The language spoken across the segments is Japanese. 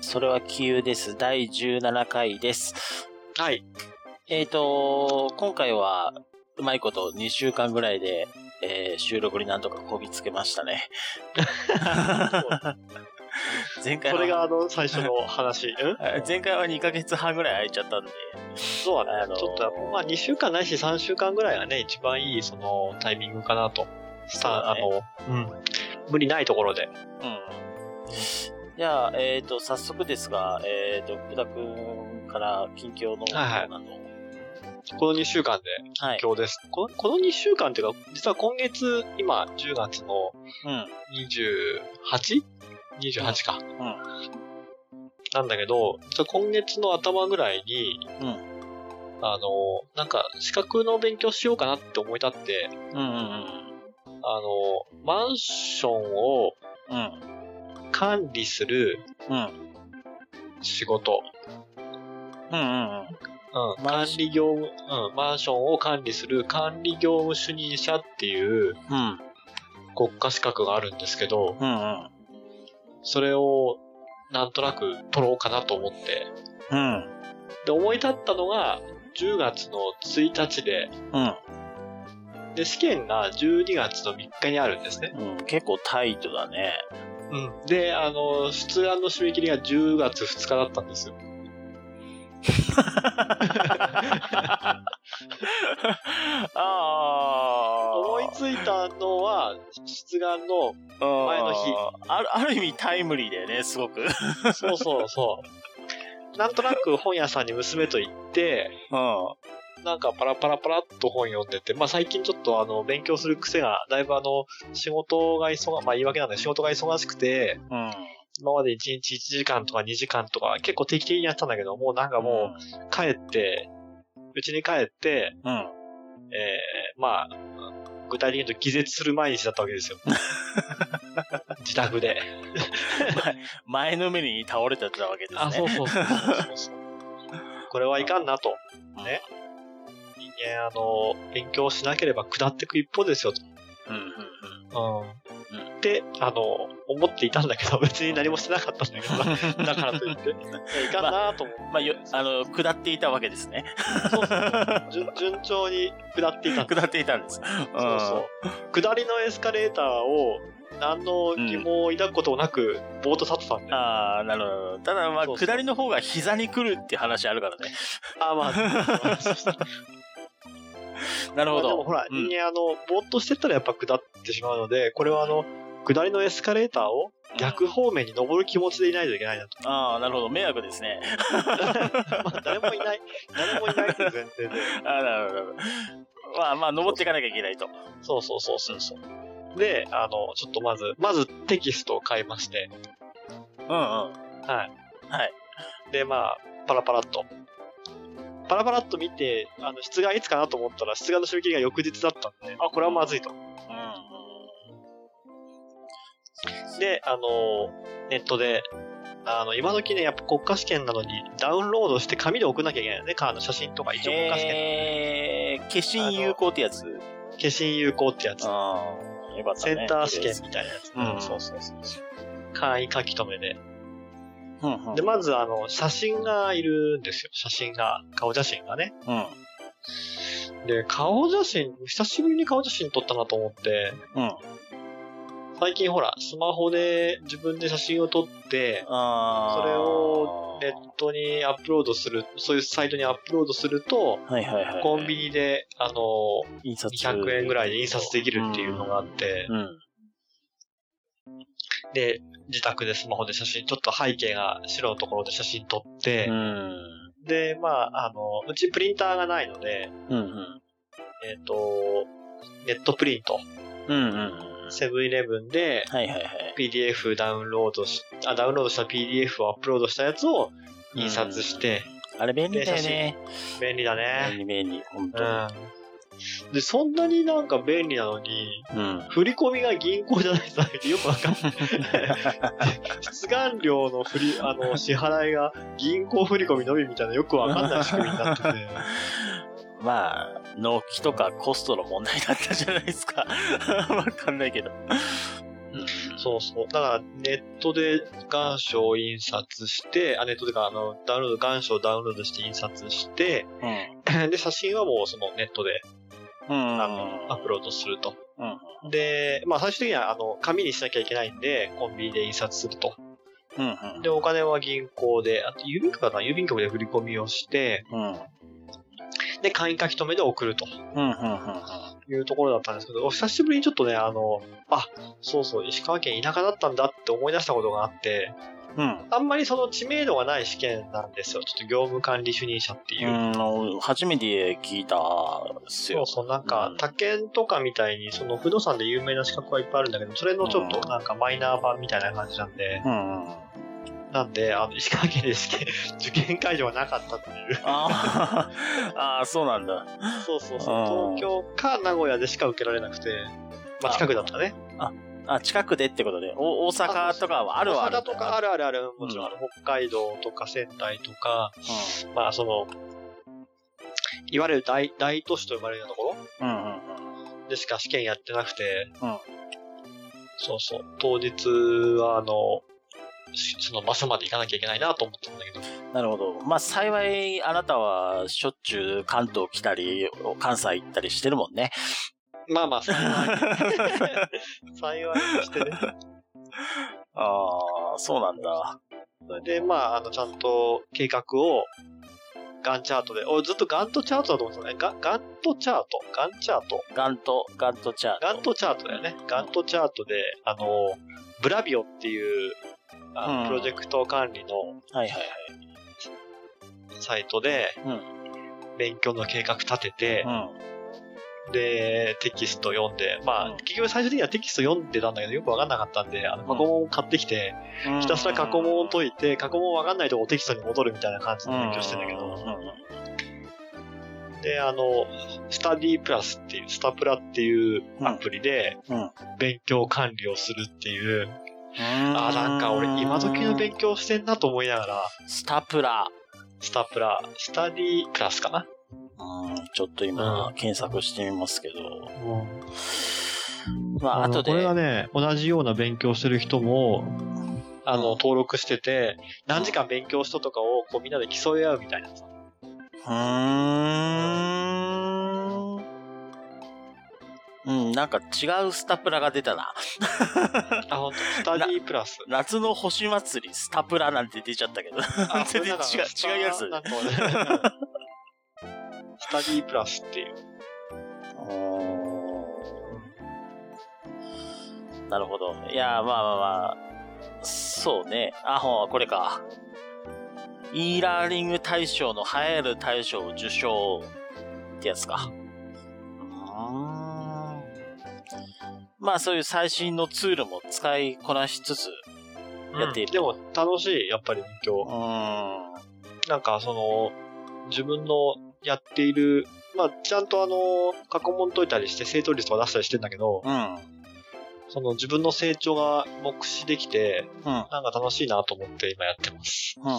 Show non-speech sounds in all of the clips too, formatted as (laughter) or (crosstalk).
それは急です。第17回です。はい。えっ、と、今回は、うまいこと2週間ぐらいで、えー収録になんとかこぎつけましたね。(laughs) 前回はこれがあの、最初の話。(laughs) うん？前回は2ヶ月半ぐらい空いちゃったんで、そうだね。あのーちょっとまあ2週間ないし3週間ぐらいがね、一番いいそのタイミングかなと。さあ、そうだあの、うん。無理ないところで。うん。じゃあ、えっ、と、早速ですが、えっ、と、福田くんから近況のコーナーの、この2週間ではい。今日です。このこの2週間っていうか、実は今月、今、10月のうん。28?28 か。うん。なんだけど、今月の頭ぐらいに、うん。あの、なんか、資格の勉強しようかなって思い立って、うん。うん。あの、マンションをうん。管理するうん。仕事。うん。うん。うん、マンシ管理業務、うん、マンションを管理する管理業務主任者っていううん。国家資格があるんですけど、うん。うん。それをなんとなく取ろうかなと思って。うん。で、思い立ったのが10月の1日で、うん。で、試験が12月の3日にあるんですね。うん。結構タイトだね。うん。で、あの、出願の締め切りが10月2日だったんですよ。ああ。思いついたのは、出願の、前の日ある、ある意味タイムリーだよね、すごく。うん。そうそうそう。なんとなく本屋さんに娘と行って、なんかパラパラパラっと本読んでて、まあ最近ちょっとあの、勉強する癖が、だいぶあの、仕事が忙、まあ言い訳なんだけど、仕事が忙しくて、うん。今まで1日1時間とか2時間とか結構定期的にやってたんだけど、もうなんかもう帰って、うちに帰って、うん。うん。えー、まあ、具体的に言うと気絶する毎日だったわけですよ。(laughs) 自宅で。(laughs) 前のめりに倒れてたわけですね。あ、そうそうそうそうそう。(laughs) これはいかんなと。ね。人間、あの、勉強しなければ下っていく一方ですよと。うん。うん。うん。って、あの、思っていたんだけど、(laughs) 別に何もしてなかったんだけどな、(laughs) だからといって。いかんなと思って。まあ、よ、あの、下っていたわけですね。そうそう (laughs) 順順調に下っていたんです下っていたんです。そうそう。下りのエスカレーターを、何の疑問を抱くことなく、ぼーっと立ってたんで。あああ、なるほど。ただ、まあ、そうそう下りの方が膝に来るって話あるからね。あ、まあ、そうそうなるほど。まあでもほら、うん人間あの、ぼーっとしてったらやっぱ下ってしまうので、これはあの、下りのエスカレーターを逆方面に登る気持ちでいないといけないなと。ああ、なるほど。迷惑ですね。(laughs) まあ、誰もいない、誰もいないって前提で。(laughs) ああ、なるほど。まあまあ、登っていかなきゃいけないと。そうそうそうそうそう。で、あの、ちょっとまず、まずテキストを買いまして、うんうん。はい。はい。で、まあ、パラパラっと。パラパラっと見て、あの、出願いつかなと思ったら、出願の締め切りが翌日だったんで、あ、これはまずいと。で、あの、ネットで、あの、今時ね、やっぱ国家試験なのにダウンロードして紙で送んなきゃいけないよね。あの写真とか、一応国家試験。えー、消印有効ってやつ。消印有効ってやつ。ああ、よかったね。センター試験みたいなやつ。うんそうそうそうそう。簡易書き留めで。うんうん。で、まず、あの、写真がいるんですよ。写真が、顔写真がね。うん。で、顔写真、久しぶりに顔写真撮ったなと思って、うん。最近ほら、スマホで自分で写真を撮って。それをネットにアップロードする、そういうサイトにアップロードすると、はいはいはい。コンビニで、あの、印刷。200円ぐらいで印刷できるっていうのがあって、うん。で、自宅でスマホで写真、ちょっと背景が白のところで写真撮ってう、ん。で、まあ、あの、うちプリンターがないので、うんうん。えっ、と、ネットプリント、うんうん。セブンイレブンではいはいはい。PDF ダウンロードし、あ、ダウンロードした PDF をアップロードしたやつを印刷して、あれ便利だよね。便利だ便ね。利便利。本当に。うん。で、そんなになんか便利なのに、うん。振り込みが銀行じゃないとよくわかんない。(laughs) 出願料の振り、あの、支払いが銀行振り込みのみみたいなよくわかんない仕組みになってて。(laughs) まあ、納期とかコストの問題だったじゃないですか。(laughs) わかんないけど。そうそう。だから、ネットで願書を印刷して、あ、ネットでか、あの、ダウンロード、願書をダウンロードして印刷して、うん、(laughs) で、写真はもうそのネットで、うん、あの、アップロードすると。うん、で、まあ最終的には、あの、紙にしなきゃいけないんで、コンビニで印刷すると。うんうん、で、お金は銀行で、あと郵便局だな、郵便局で振り込みをして、うん、で、簡易書き留めで送ると。いうところだったんですけど、お久しぶりにちょっとね、あの、あ、そうそう、石川県田舎だったんだって思い出したことがあって、うん。あんまりその知名度がない試験なんですよ。ちょっと業務管理主任者っていう。うん、初めて聞いたっすよ。そうそう、なんか、他県とかみたいに、その不動産で有名な資格はいっぱいあるんだけど、それのちょっとなんかマイナー版みたいな感じなんで、うん。なんで、あの、石川県で試験、(laughs) 受験会場はなかったっていう。ああ、そうなんだ。そうそうそう。東京か名古屋でしか受けられなくて、まあ近くだったね。あ、あ近くでってことで、お大阪とかはあるわある。大阪とかあるあるある。もちろん、うん、北海道とか仙台とか、うん、まあその、いわゆる大大都市と呼ばれるようなところ、うんうんうん、でしか試験やってなくて、うん、そうそう。当日は、あの、その場所まで行かなきゃいけないなと思ってたんだけど。なるほど。まあ幸いあなたはしょっちゅう関東来たり、関西行ったりしてるもんね。まあまあ、(laughs) 幸い。幸いしてね。(laughs) ああ、そうなんだ。それで、まあ、あの、ちゃんと計画を、ガンチャートで、おずっとガントチャートだと思ってたね。ガガントチャート？ガンチャート？ガント、ガントチャート。ガントチャートだよね。ガントチャートで、あの、ブラビオっていう、あプロジェクト管理の、はいはい。はい。サイトで、勉強の計画立てて、で、テキスト読んで、まあ、結局最終的にはテキスト読んでたんだけど、よくわかんなかったんで、あの、過去問を買ってきて、ひたすら過去問を解いて、過去問わかんないとこテキストに戻るみたいな感じで勉強してんだけど、で、あの、スタディプラスっていう、スタプラっていうアプリで、勉強管理をするっていう、あ、なんか俺今時の勉強してんなと思いながら。スタプラ。スタプラ、スタディプラスかな。うん、ちょっと今、検索してみますけど。うん、まあ、あとで。これはね、同じような勉強してる人も、あの、登録してて、何時間勉強したとかをこうみんなで競い合うみたいなさ。うーん。なんか違うスタプラが出たな。(laughs) あ、スタディプラス？夏の星祭り、スタプラなんて出ちゃったけど。(laughs) 全然違う、違うやつ。スタディプラスっていう。なるほど。いや、まあまあまあ、そうね。あ、ほん、これか。e ラーニング大賞の流行る大賞受賞ってやつか。まあそういう最新のツールも使いこなしつつやっている、うん、でも楽しい、やっぱり勉強。うん。なんかその、自分のやっている、まあちゃんとあの、過去問解いたりして正答率とか出したりしてんだけど、うん。その自分の成長が目視できて、うん、なんか楽しいなと思って今やってます。うん、うん、うん、うん。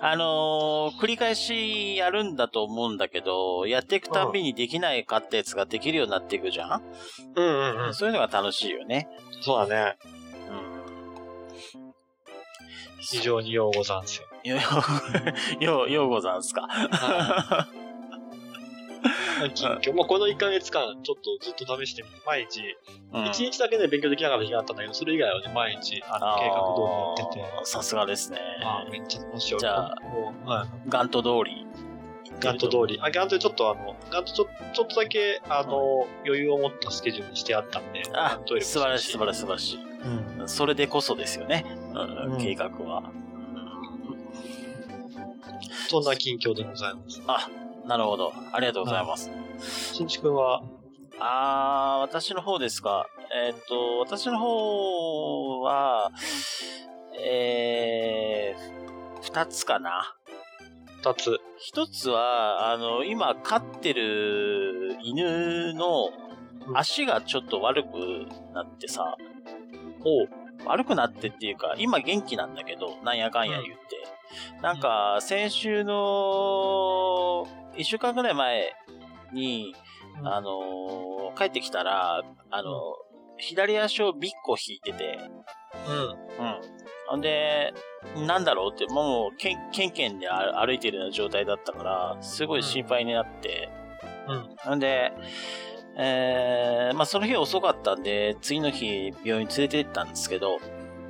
あのー、繰り返しやるんだと思うんだけど、やっていくたびにできないかったやつができるようになっていくじゃん？うんうんうん。そういうのが楽しいよね。そうだね。うん。非常にようござんすよ。よう、ようござんすか。近況。まあ、この1ヶ月間、ちょっとずっと試してみて、毎日、1日だけで勉強できなかった日があったんだけど、それ以外はね、毎日、あの、計画通りやってて。さすがですね。あめっちゃ楽しい。じゃあ、はい、ガント通り。ガント通り。あ、ガントちょっとあの、ガントちょちょっとだけ、あの、余裕を持ったスケジュールにしてあったんで、あ、素晴らしい、素晴らしい、素晴らしい。うん、それでこそですよね、うん、計画は。そんな近況でございます。あ、なるほど。ありがとうございます。新地君は？あー、私の方ですか？えー、っと、私の方は、えー、二つかな。二つ。一つは、あの、今飼ってる犬の足がちょっと悪くなってさ、おう。悪くなってっていうか、今元気なんだけど、なんやかんや言って。なんか、先週の、一週間ぐらい前に、あのー帰ってきたら、あの左足をビッコ引いてて、うん。うん。ほんで、なんだろうって、もう、けん、けんけんで歩いてるような状態だったから、すごい心配になって、うん。ほんで、えー、まあその日遅かったんで、次の日病院連れて行ったんですけど、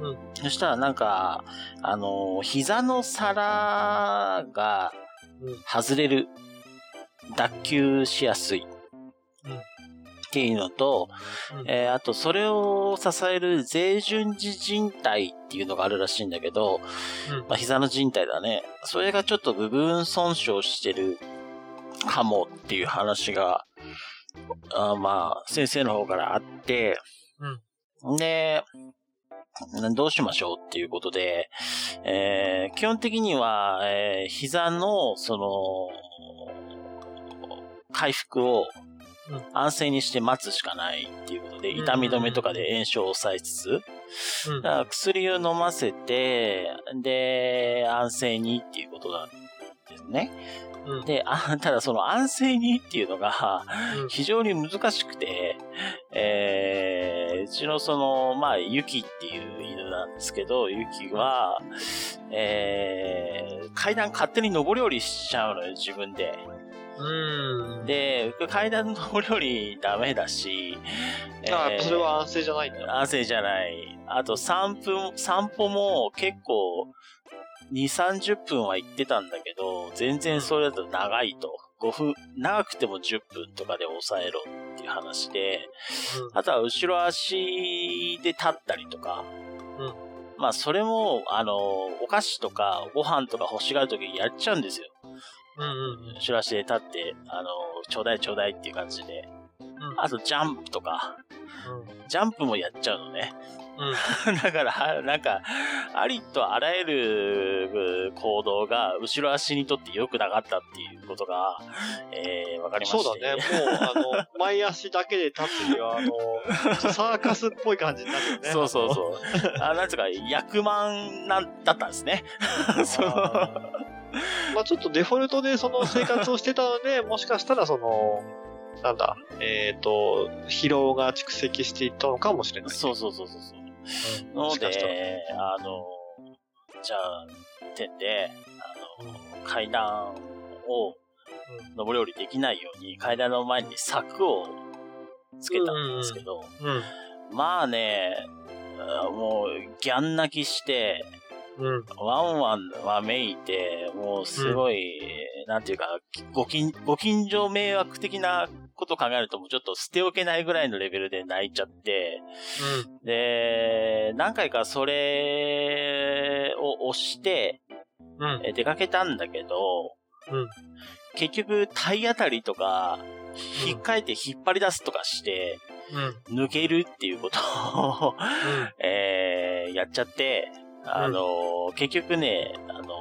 うんそしたらなんか、あのー膝の皿がうん外れる。脱臼しやすい。うんっていうのと、うんえーあとそれを支える税順次靭帯っていうのがあるらしいんだけど、うんまあ、膝の靭帯だね。それがちょっと部分損傷してるかもっていう話が、あーまあ、先生の方からあって、で、どうしましょうっていうことで、えー基本的には、えー膝の、その、回復をうん安静にして待つしかないっていうことで、うん痛み止めとかで炎症を抑えつつ、うんだから薬を飲ませて、で、安静にっていうことなんですね。うん。で、あ、ただその安静にっていうのが、うん非常に難しくて、えー、うちのその、まあ、ユキっていう犬なんですけど、ユキは、えー、階段勝手に上り下りしちゃうのよ、自分で。うん。で、階段上り下りダメだし、(laughs) あえーそれは安静じゃないんだ。安静じゃない。あと散歩、散歩も結構2、30分は行ってたんだけど、全然それだと長いと。5分、長くても10分とかで抑えろっていう話で、あとは後ろ足で立ったりとか、うんまあそれも、あの、お菓子とかご飯とか欲しがるときにやっちゃうんですよ。うん。うん。後ろ足で立って、あの、ちょうだいちょうだいっていう感じで。うん。あとジャンプとか、うん。ジャンプもやっちゃうのね。うん。(laughs) だから、なんか、ありとあらゆる行動が後ろ足にとって良くなかったっていうことが、えー、わかりました。そうだね。もう、あの、(laughs) 前足だけで立つには、あの、サーカスっぽい感じになるよね。そうそうそう。あ、なんつうか、役満なんだったんですね。(laughs) そう。あまあちょっとデフォルトでその生活をしてたので、(laughs) もしかしたらその、なんだ、えっ、と、疲労が蓄積していったのかもしれない。そうそうそうそうそう。うんのもしかしあの、じゃあ、点で、あの、階段を上り下りできないように、階段の前に柵をつけたんですけど、うん。まあね、あもう、ギャン泣きして、うん。ワンワンはめいて、もうすごい、なんていうか、ご近、ご近所迷惑的なこと考えるともうちょっと捨ておけないぐらいのレベルで泣いちゃって、で、何回かそれを押して、うん。出かけたんだけど、うん結局体当たりとか、引っかえて引っ張り出すとかして、うん。抜けるっていうことを、(laughs) えーやっちゃって、あの結局ね、あの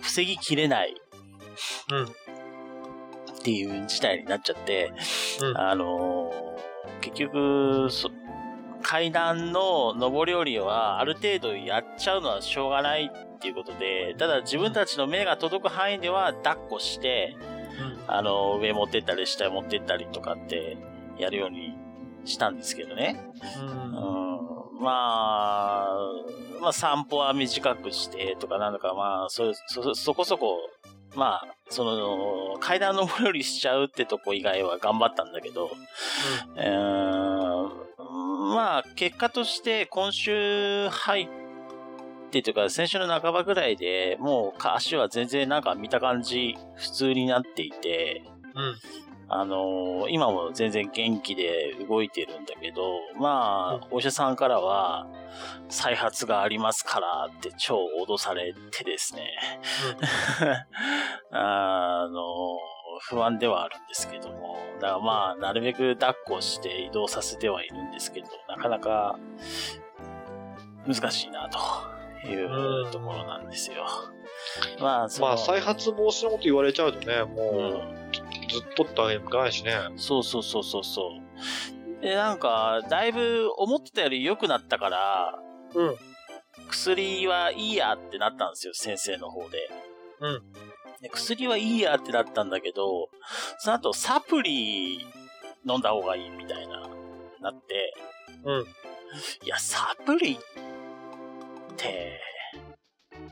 防ぎきれないうん。っていう事態になっちゃって、うん。あの結局、そ階段の上り下りはある程度やっちゃうのはしょうがないっていうことで、ただ自分たちの目が届く範囲では抱っこして、あの、上持ってったり下持ってったりとかってやるようにしたんですけどね。うん、まあ、まあ散歩は短くしてとかなんだかまあ、そ、そ、そこそこ、まあ、その、階段上りしちゃうってとこ以外は頑張ったんだけど、えーまあ、結果として今週入ってというか、先週の半ばぐらいでもう足は全然なんか見た感じ普通になっていて、うん。あのー今も全然元気で動いてるんだけど、まあ、お医者さんからは、再発がありますからって超脅されてですね。(laughs) あの、不安ではあるんですけども、だからまあ、なるべく抱っこして移動させてはいるんですけど、なかなか難しいなというところなんですよ。まあ、まあ、再発防止のこと言われちゃうとね、もう、うん、ずっとったわけにもいかないしね。そうそうそうそうそう。で、なんか、だいぶ思ってたより良くなったから、うん。薬はいいやってなったんですよ、先生の方で。うん。で薬はいいやってなったんだけど、その後サプリ飲んだ方がいいみたいな、なって、うん。いや、サプリって、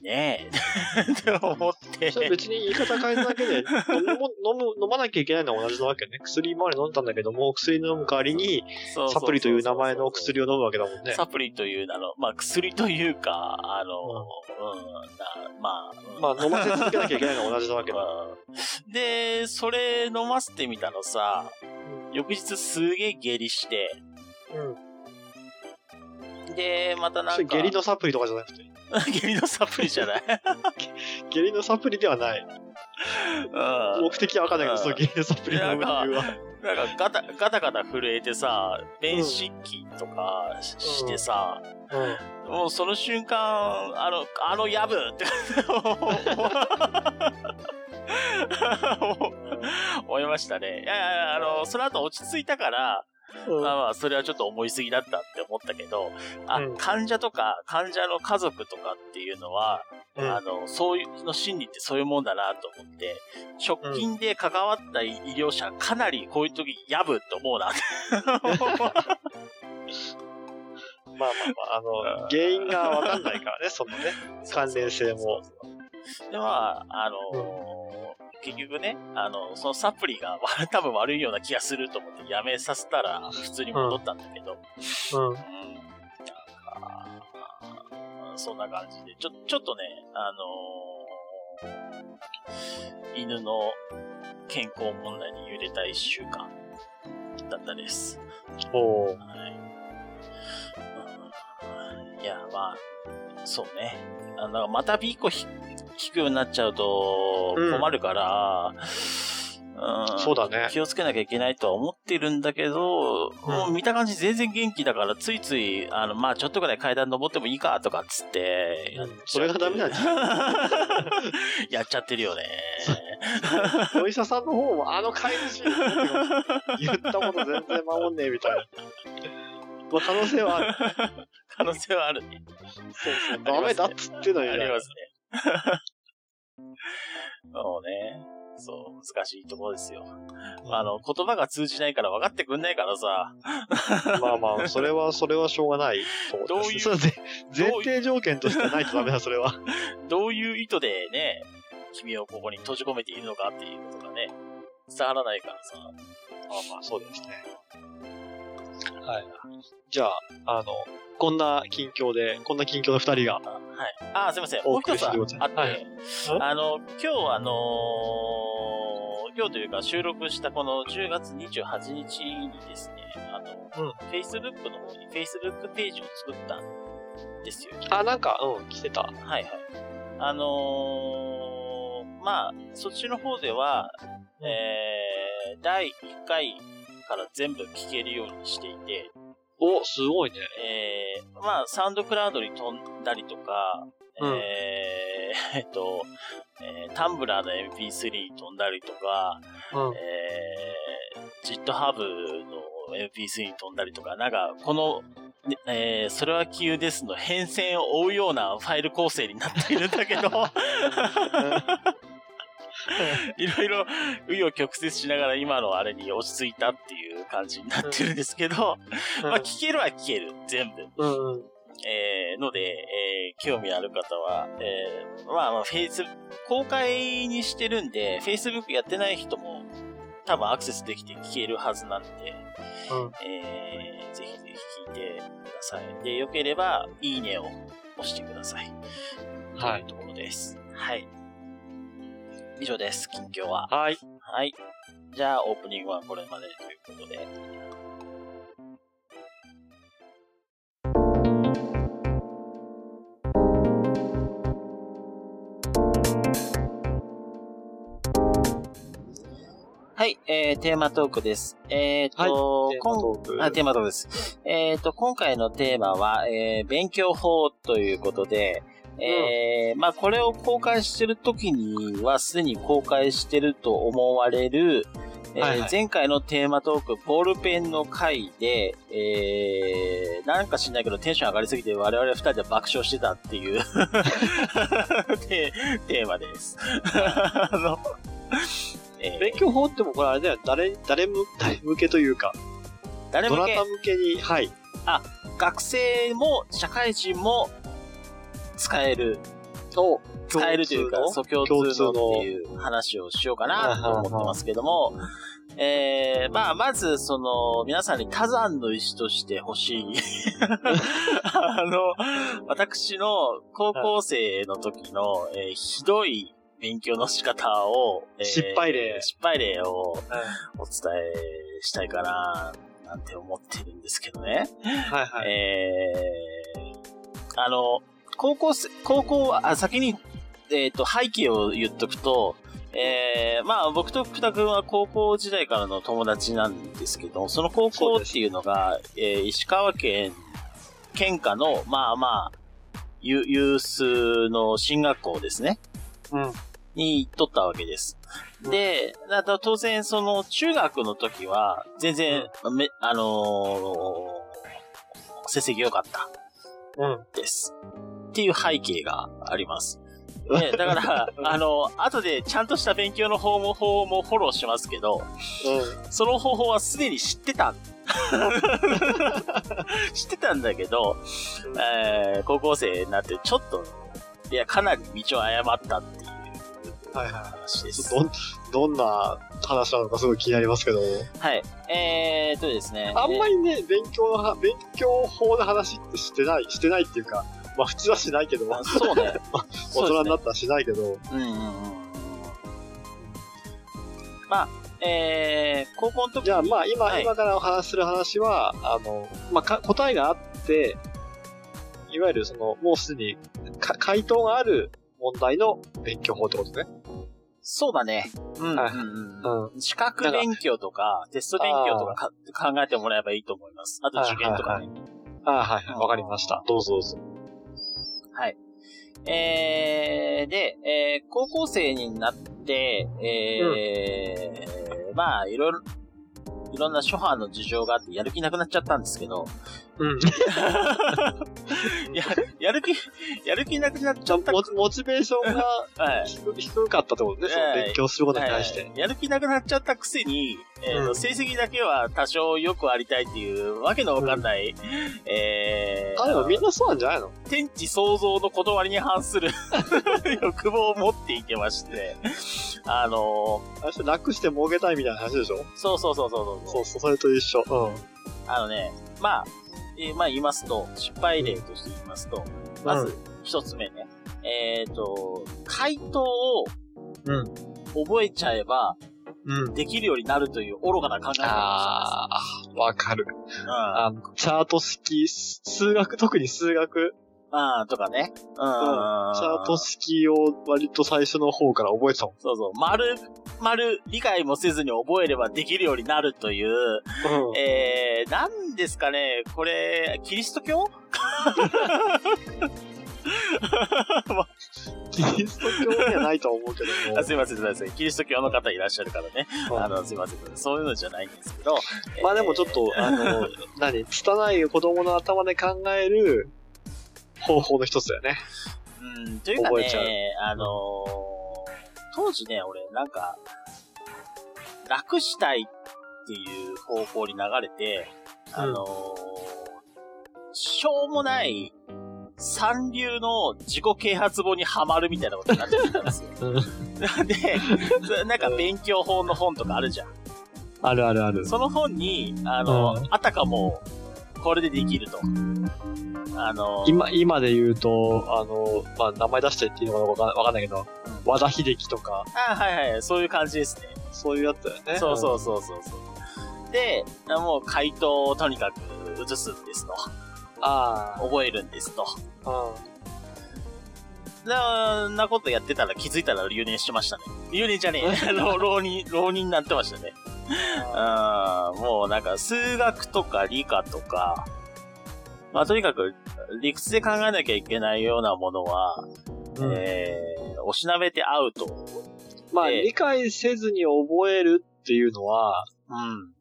ねえ。(laughs) って思って。それ別に言い方変えただけで、飲む、飲む、飲まなきゃいけないのは同じなわけね。薬今まで飲んだんだけども、薬飲む代わりに、サプリという名前の薬を飲むわけだもんね。サプリという名の、まあ薬というか、あの、うん、うん、まあ、まあ飲ませ続けなきゃいけないのは同じなわけだ。で、それ飲ませてみたのさ、翌日すげえ下痢して、うん。で、またなんか。下痢のサプリとかじゃなくて？(laughs) 下痢のサプリじゃない？下痢のサプリではない。目的はわかんないけど、その下痢のサプリの理由は。なんかガタガタガタ震えてさ、便失禁とかしてさ、うん、もうその瞬間、あの、あのやぶって (laughs) 思いましたね。いやいや、あの、その後落ち着いたから、うん、まあまあ、それはちょっと思いすぎだったって思ったけど、あ、うん、患者とか、患者の家族とかっていうのは、うん、あの、そういうの心理ってそういうもんだなと思って、直近で関わった医療者、かなりこういう時、やぶって思うなって。まあまあまあ、あの、原因がわかんないからね、そのね、(laughs) 関連性も。で、まあ、あのー結局ね、あの、そのサプリが (laughs) 多分悪いような気がすると思ってやめさせたら普通に戻ったんだけど、うん。うん、なんか、そんな感じで、ちょ、ちょっとね、あのー、犬の健康問題に揺れた一週間だったです。おはい。いや、まあ、そうね。あの、またビーコ聞くようになっちゃうと困るから、うん、そうだね。気をつけなきゃいけないとは思ってるんだけど、うん、もう見た感じ全然元気だから、ついつい、あの、まあちょっとぐらい階段登ってもいいかとかっつって、うん、それがダメなんじゃ (laughs) やっちゃってるよね。(laughs) お医者さんの方も、あの飼い主言ったこと全然守んねえみたいな。まあ可能性はある。可能性はあるね。そうそう。ダメだっつってのに、ありますね。(laughs) そうね。そう、難しいところですよ。あの、言葉が通じないから分かってくんないからさ。まあまあ、それは、それはしょうがないどういう、前提条件としてないとダメだ、それは。(laughs) どういう意図でね、君をここに閉じ込めているのかっていうことがね、伝わらないからさ。まあまあ、そうですね。はい。じゃあ、あの、こんな近況で、こんな近況の二人が。はい。あ、すいません。もう一つあって、はい、あの、今日あのー、今日というか収録したこの10月28日にですね、あの、うん、Facebook の方に Facebook ページを作ったんですよ。あ、なんか、うん、来てた。はいはい。あのー、まあ、そっちの方では、えー、第1回から全部聞けるようにしていて、お、すごいね。えー、まあ、サウンドクラウドに飛んだりとか、うん、えー、(laughs) えっと、えー、タンブラーの MP3 に飛んだりとか、うん、えー、GitHub の MP3 に飛んだりとか、なんか、この、えー、それは急ですの変遷を追うようなファイル構成になっているんだけど (laughs) (laughs) いろいろ、紆余曲折しながら今のあれに落ち着いたっていう感じになってるんですけど、うん、まあ聞けるは聞ける、全部。うん、えー、ので、えー、興味ある方は、えー、まあまあ、フェイス、公開にしてるんで、Facebook やってない人も多分アクセスできて聞けるはずなんで、うん、えー、ぜひぜひ聞いてください。で、よければ、いいねを押してください。はい。というところです。はい。以上です、近況は。はい。はい。じゃあ、オープニングはこれまでということで。はい、えー、テーマトークです。えっ、ー、と、はい、テーマトーク。あ、テーマトークです。えっ、ー、と、今回のテーマは、えー、勉強法ということで、えー、まあこれを公開してる時にはすでに公開してると思われる、えーはいはい、前回のテーマトーク、ボールペンの回で、えー、なんか知んないけどテンション上がりすぎて我々二人で爆笑してたっていう (laughs) テーマです。(laughs) あの、えー、勉強法ってもこれあれだよ、誰、誰向けというか、誰向け？どなた向けに、はい。あ、学生も社会人も使える。と、使えるというか、そう共通のっていう話をしようかなと思ってますけども、えー、まあ、まず、その、皆さんに多山の石として欲しい (laughs) あの、私の高校生の時の、えー、ひどい勉強の仕方を、えー、失敗例。失敗例をお伝えしたいかな、なんて思ってるんですけどね。はいはい。えー、あの、高校生、高校は、あ、先に、えっ、ー、と、背景を言っとくと、えー、まあ僕と福田君は高校時代からの友達なんですけど、その高校っていうのが、えー、石川県、県下の、まあまあ、ユースの進学校ですね。うん。に行っとったわけです。で、だと当然その中学の時は、全然、うん、め、あのー、成績良かった。うん。です。っていう背景があります。ね、だから、あの、後でちゃんとした勉強の方も、方もフォローしますけど、うん、その方法はすでに知ってた。(laughs) 知ってたんだけど、えー、高校生になってちょっと、いや、かなり道を誤ったっていう話です。はいはい、ど、どんな話なのかすごい気になりますけど。はい。えー、っとですね。あんまりね、勉強の、勉強法の話ってしてない、してないっていうか、まあ普通はしないけど、そう (laughs) ね。大人になったらしないけど。うんうんうん。まあ、えー、高校の時じゃあまあ今、はい、今からお話しする話は、あの、まあ答えがあって、いわゆるその、もうすでに回答がある問題の勉強法ってことね。そうだね。うん。うん、資格勉強とか、テスト勉強とか考えてもらえばいいと思います。あと受験とかね。ああ、はいはい。わかりました。どうぞどうぞ。はい。えー、で、えー、高校生になって、えー、うん、まあ、いろいろ、いろんな諸般の事情があってやる気なくなっちゃったんですけど。うん。(laughs) や、やる気、やる気なくなっちゃった。モ。モチベーションが低,、はい、低かったってことね、その勉強することに対して、やる気なくなっちゃったくせに、えー、うん、成績だけは多少よくありたいっていうわけのわかんない、うん、えー、あ、でもみんなそうなんじゃないの？天地創造の断りに反する (laughs) 欲望を持っていてまして、あのー、あれ楽して儲けたいみたいな話でしょ？そうそうそうそうそう。そうそう、それと一緒。うん。あのね、まあ、えー、まあ言いますと、失敗例として言いますと、まず一つ目ね、えっ、ー、と、回答を、覚えちゃえば、うん。できるようになるという愚かな考え方ああ、わかる。うん。あの、チャート式、数学、特に数学ああ、とかね。うん。チャート式を割と最初の方から覚えてたもん。そうそう。丸、丸、理解もせずに覚えればできるようになるという、うん、えー、なんですかね、これ、キリスト教？キリスト教じゃないと思うけども。(laughs) すいません、すいません。キリスト教の方いらっしゃるからね。うん、あの、すいません。そういうのじゃないんですけど。まあでもちょっと、えー、あの、(laughs) 何、拙い子供の頭で考える、方法の一つだよね。うん、というかね、あのー、当時ね、俺、なんか、楽したいっていう方向に流れて、あのー、しょうもない三流の自己啓発本にはまるみたいなことになっちゃったんですよ。(laughs) で、なんか勉強法の本とかあるじゃん。あるあるある。その本に、あの、うん、あたかも、これでできると。あのー、今、今で言うと、あのー、まあ、名前出してっていうのかわかんないけど、和田秀樹とか。あはいはい、そういう感じですね。そういうやつだよね。そうそうそうそうそう。で、もう回答をとにかく移すんですと。ああ。覚えるんですと。うん。な、なことやってたら気づいたら留年してましたね。留年じゃねえ。(laughs) 浪人、浪人になってましたね。うん、もうなんか数学とか理科とか、まあとにかく、理屈で考えなきゃいけないようなものは、うん、えー、おしなべてアウト。まあ、理解せずに覚えるっていうのは、うん。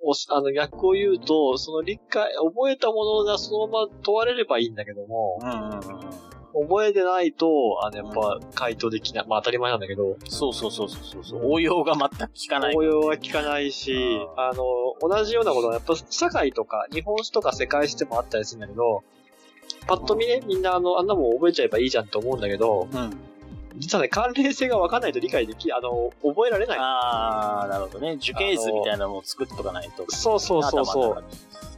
おあの、逆を言うと、その理解、覚えたものがそのまま問われればいいんだけども、うんうんうん覚えてないと、あの、やっぱ、回答できない。まあ当たり前なんだけど。そうそうそうそうそう。応用が全く効かない。応用が効かないし、あの、同じようなことは、やっぱ社会とか、日本史とか世界史でもあったりするんだけど、パッと見ね、みんなあの、あんなもん覚えちゃえばいいじゃんと思うんだけど、うん。実はね、関連性が分かんないと理解でき、あの、覚えられない。ああ、なるほどね。樹形図みたいなのを作っとかないと。そうそうそうそう。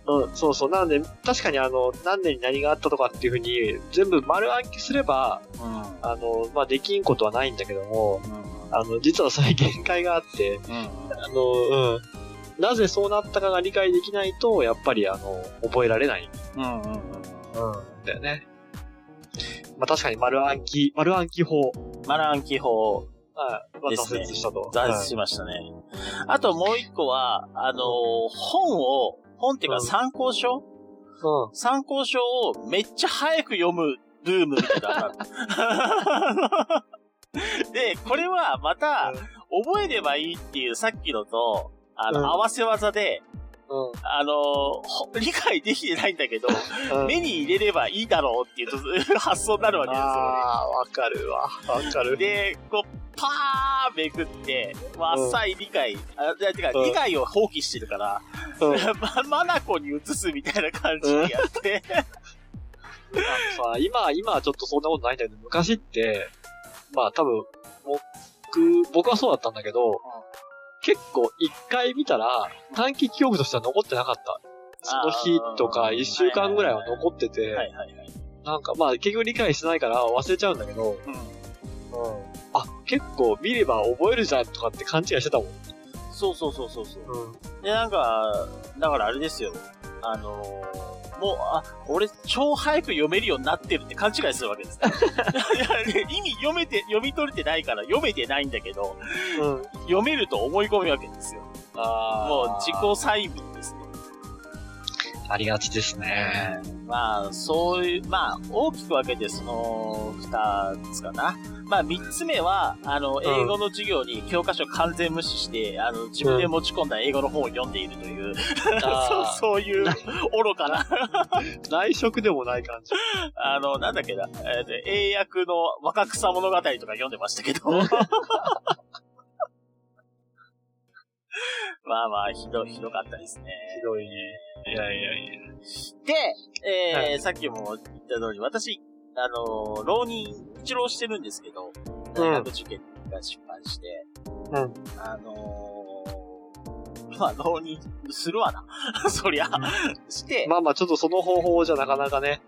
うん、そうそう。なので、確かにあの、何年に何があったとかっていうふうに、全部丸暗記すれば、うん、あの、まあ、できんことはないんだけども、うん、あの、実はそれ限界があって、うん、あの、うん。なぜそうなったかが理解できないと、やっぱりあの、覚えられない。うんうんうん。うん。だよね。まあ、確かに丸暗記、丸暗記法。丸暗記法。はい。挫折したと。挫折しましたね。はい、あともう一個は、あのー、本を、本っていうか参考書、うん、参考書をめっちゃ早く読むブームみたいな。(laughs) で、これはまた、覚えればいいっていうさっきのと、あの、合わせ技で、うん、あの理解できてないんだけど、うん、目に入れればいいだろうっていう発想になるわけですよ、ね。ああ、わかるわ。わかる。で、こう、パーめくって、まあ、浅い理解、うん、あ、てか、理解を放棄してるから、うん、(laughs) ま、マナコに移すみたいな感じでやって。さ、今、今はちょっとそんなことないんだけど、昔って、まあ多分、僕、僕はそうだったんだけど、結構一回見たら短期記憶としては残ってなかった。その日とか一週間ぐらいは残ってて、なんかまあ結局理解してないから忘れちゃうんだけど、うん。うん。あ、結構見れば覚えるじゃんとかって勘違いしてたもん。そうそうそうそうそう。うん。で、なんか、だからあれですよ。あのーもう、あ、俺超早く読めるようになってるって勘違いするわけです。(laughs) 意味読めて、読み取れてないから読めてないんだけど、うん、読めると思い込むわけですよ。あもう自己催眠ですね。ありがちですね。まあ、そういう、まあ、大きく分けてその二つかな。まあ、三つ目は、あの、英語の授業に教科書完全無視して、あの、自分で持ち込んだ英語の本を読んでいるという、うん、(laughs) そうそういう愚かな。(laughs) 内職でもない感じ。あの、なんだっけな、えー、英訳の若草物語とか読んでましたけど。(laughs) まあまあ、ひど、ひどかったですね。ひどいね。いやいやいや。で、えー、はい、さっきも言った通り、私、あの、浪人、一浪してるんですけど、大学受験が失敗して、うん。あのー、まあ、浪人するわな。(laughs) そりゃ、して。まあまあ、ちょっとその方法じゃなかなかね。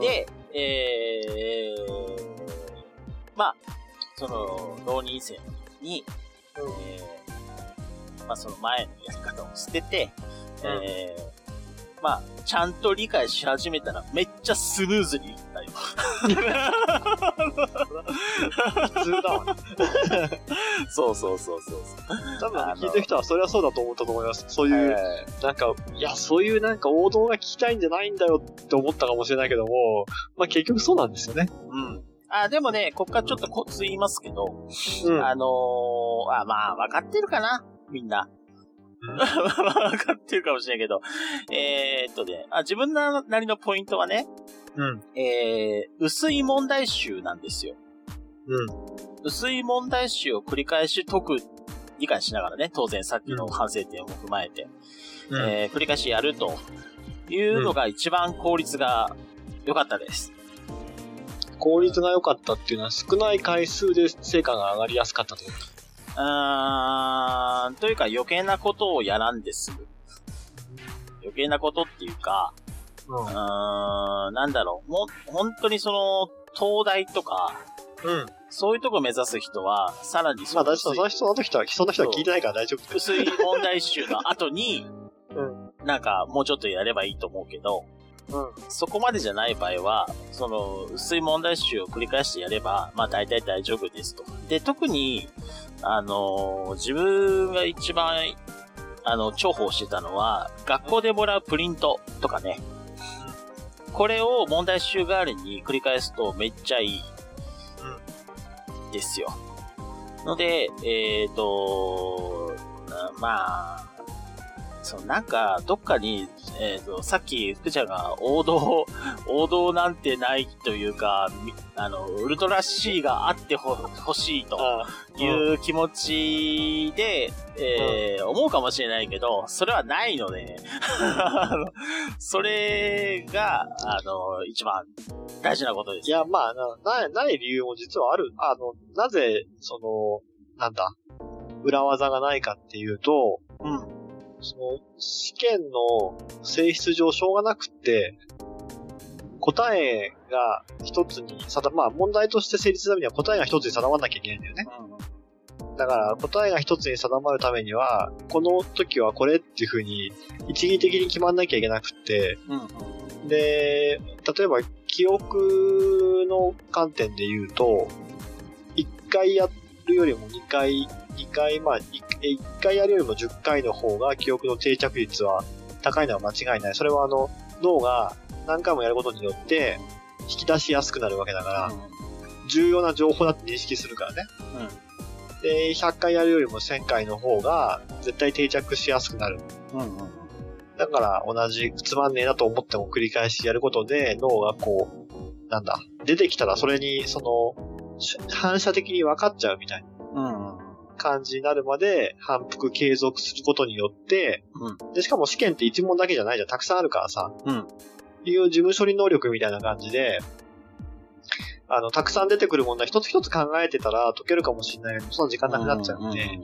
で、うん、えー、まあ、その、浪人生の時に、うん、えー、まあ、その前のやり方を捨てて、うん、えー、まあ、ちゃんと理解し始めたら、めっちゃスムーズにいったよ。普通だわ。そうそうそうそう。多分聞いてる人はそれはそうだと思ったと思います。そういう、なんか、いや、そういうなんか王道が聞きたいんじゃないんだよって思ったかもしれないけども、まあ結局そうなんですよね。うん。あ、でもね、こっからちょっとコツ言いますけど、うん、あのー、あ、まあ、わかってるかな？みんな。(laughs) わかってるかもしれんけど。えー、っとね、あ、自分なりのポイントはね、うん。えー、薄い問題集なんですよ。うん。薄い問題集を繰り返し解く、理解しながらね、当然さっきの反省点を踏まえて、うん、えー、繰り返しやるというのが一番効率が良かったです。効率が良かったっていうのは少ない回数で成果が上がりやすかったとうーん、というか余計なことをやらんです。余計なことっていうか、うん、うーんなんだろう、もう、本当にその、東大とか、うん。そういうとこ目指す人は、さらにそまあ、大丈夫。その人の人は、その人は聞いてないから大丈夫薄い問題集の後に、うん。なんか、もうちょっとやればいいと思うけど、うん。そこまでじゃない場合は、その、薄い問題集を繰り返してやれば、まあ大体大丈夫ですと。で、特に、あのー、自分が一番あの、重宝してたのは、学校でもらうプリントとかね。これを問題集代わりに繰り返すとめっちゃいい。ですよ。ので、えっ、ー、と、まあ、そう、なんか、どっかに、えっ、ー、と、さっき福ちゃんが王道、(laughs) 王道なんてないというか、あの、ウルトラ C があってほしいという気持ちで、えー、思うかもしれないけど、それはないので、(laughs) それが、あの、一番大事なことです。いや、まあ、な、ない理由も実はある。あの、なぜ、その、なんだ、裏技がないかっていうと、うん。その、試験の性質上しょうがなくって、答えが一つに定、まあ問題として成立するためには答えが一つに定まらなきゃいけないんだよね。だから答えが一つに定まるためには、この時はこれっていう風に一義的に決まんなきゃいけなくって、うん、で、例えば記憶の観点で言うと、一回やるよりも二回2回、まあ1、回やるよりも10回の方が記憶の定着率は高いのは間違いない。それはあの、脳が何回もやることによって引き出しやすくなるわけだから、うん、重要な情報だって認識するからね。うん、で、100回やるよりも1000回の方が絶対定着しやすくなる。うんうん、だから同じつまんねえなと思っても繰り返しやることで脳がこう、なんだ、出てきたらそれにその、反射的に分かっちゃうみたいな。感じになるまで反復継続することによって、うん、で、しかも試験って1問だけじゃないじゃん。たくさんあるからさ。うん。いう事務処理能力みたいな感じで、あの、たくさん出てくる問題一つ一つ考えてたら解けるかもしれないけど、その時間なくなっちゃうんで、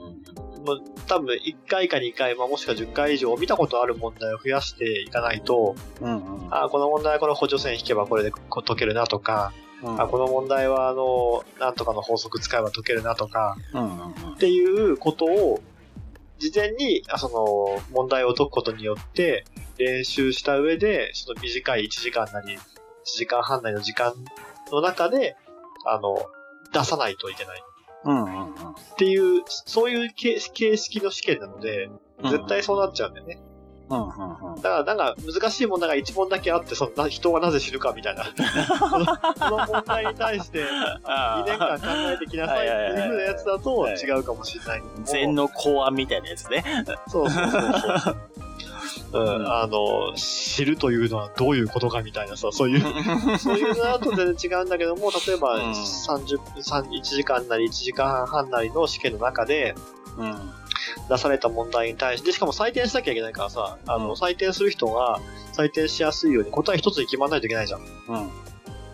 もう多分1回か2回、まあ、もしくは10回以上見たことある問題を増やしていかないと、うんうん、あこの問題はこの補助線引けばこれで解けるなとか、うん、あこの問題はあの、なんとかの法則使えば解けるなとか、っていうことを、事前に、その、問題を解くことによって、練習した上で、その短い1時間なり、1時間半なりの時間の中で、あの、出さないといけない。っていう、そういう形式の試験なので、絶対そうなっちゃうんだよね。うんうんうん、だから、なんか、難しい問題が一問だけあって、その人がなぜ死ぬかみたいな。(laughs) その問題に対して、2年間考えてきなさいっていう風なやつだと違うかもしれない。禅の考案みたいなやつね。そうそうそうそう。うん、あの、知るというのはどういうことかみたいなさ、そういう、(laughs) そういうのだと全然違うんだけども、例えば30、1時間なり1時間半なりの試験の中で、うん、出された問題に対して、しかも採点しなきゃいけないからさ、あの、採点する人が採点しやすいように答え一つに決まらないといけないじゃん。うん。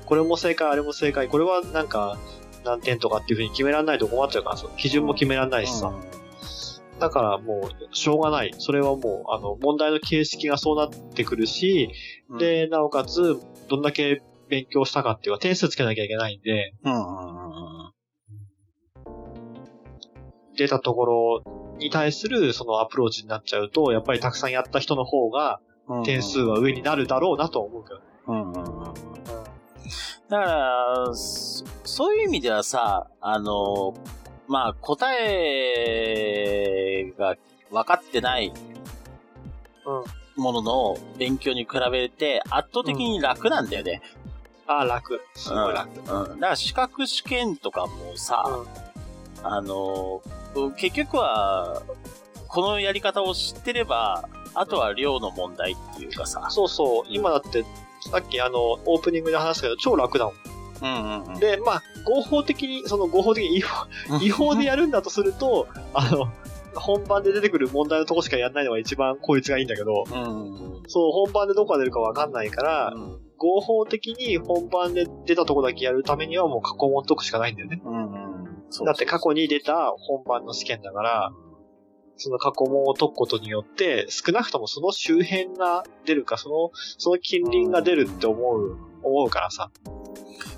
これも正解、あれも正解、これはなんか何点とかっていうふうに決められないと困っちゃうからさ、基準も決められないしさ。うん、だからもう、しょうがない。それはもう、あの、問題の形式がそうなってくるし、うん、で、なおかつ、どんだけ勉強したかっていうか、点数つけなきゃいけないんで、うん。出たところに対するそのアプローチになっちゃうと、やっぱりたくさんやった人の方が点数は上になるだろうなと思うけど。うんうんうん。だから、そういう意味ではさ、あの、まあ、答えが分かってないものの勉強に比べて圧倒的に楽なんだよね。うん、ああ、楽。すごい楽。うん。だから資格試験とかもさ、うん、あの、結局は、このやり方を知ってれば、あとは量の問題っていうかさ。そうそう。今だって、さっきあの、オープニングで話したけど、超楽だもん。うんうんうん、で、まあ、合法的に、その合法的に違法 (laughs) 違法でやるんだとすると、あの、本番で出てくる問題のとこしかやんないのが一番効率がいいんだけど、うん、そう、本番でどこが出るかわかんないから、うん、合法的に本番で出たとこだけやるためにはもう過去問解くしかないんだよね。うんうんだって過去に出た本番の試験だから、その過去問を解くことによって、少なくともその周辺が出るか、その、その近隣が出るって思う、思うからさ。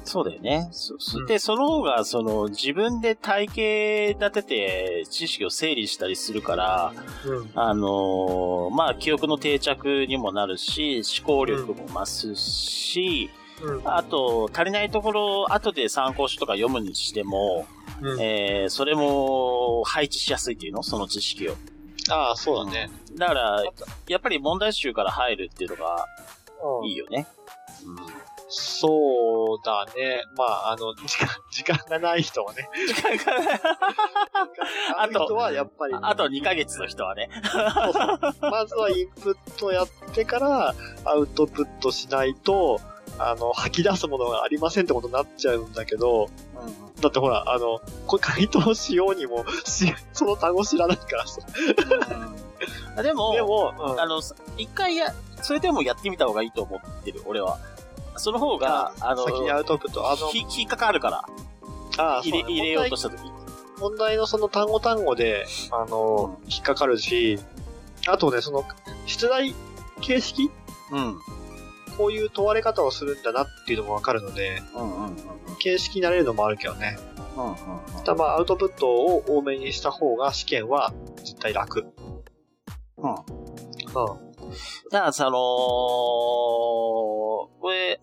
そうだよね。そで、その方が、その、自分で体系立てて知識を整理したりするから、うん、あのー、まあ、記憶の定着にもなるし、思考力も増すし、うん、あと、足りないところ、後で参考書とか読むにしても、うん、えー、それも配置しやすいっていうの？その知識を。ああ、そうだね。だから、やっぱり問題集から入るっていうのがいいよね。そうだね。まあ、あの、時間、時間がない人はね。時間がない。あと人はやっぱり、あと2ヶ月の人はね。そうそうまずはインプットやってから、アウトプットしないと、あの、吐き出すものがありませんってことになっちゃうんだけど、だってほら、あの、これ回答しようにも、し、(laughs) その単語知らないからさ。うん。でも、でも、うん。あの、一回や、それでもやってみた方がいいと思ってる、俺は。その方が、あの、先にアウトプット、あの、ひ引っかかるから、あ入れ入れようとした時。問題のその単語単語で、あの、引っかかるし、あとね、その、出題形式うん。こういう問われ方をするんだなっていうのもわかるので、うんうんうん形式になれるのもあるけどね。うんうんただまあ、アウトプットを多めにした方が試験は絶対楽。うん。うん。だから、その、これ、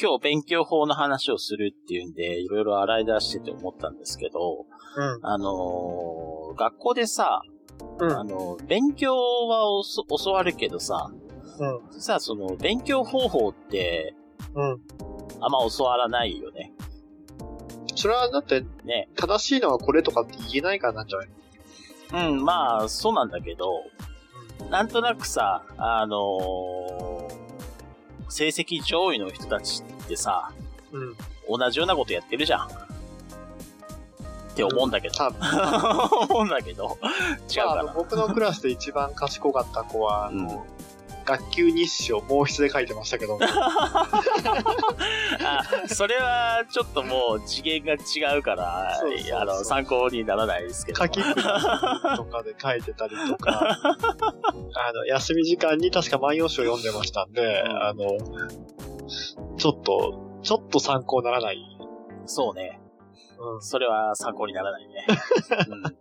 今日勉強法の話をするっていうんで、いろいろ洗い出してて思ったんですけど、うん。あのー学校でさ、うんあの、勉強はおそ教わるけどさ、うん。さ、その、勉強方法って、うん。あんま教わらないよね。それはだって、ね。正しいのはこれとかって言えないからなんじゃないうん、まあ、そうなんだけど、なんとなくさ、あのー成績上位の人たちってさ、うん。同じようなことやってるじゃん。って思うんだけど。多分。(laughs) 思うんだけど。違うまあかな。あの僕のクラスで一番賢かった子は、あうんの、学級日誌を毛筆で書いてましたけど、(laughs) あ、それはちょっともう次元が違うからあの、参考にならないですけど。書き札とかで書いてたりとか、(laughs) あの、休み時間に確か万葉集を読んでましたんで、うんあの、ちょっと、ちょっと参考にならない。そうね。うん。それは参考にならないね。(laughs) うん。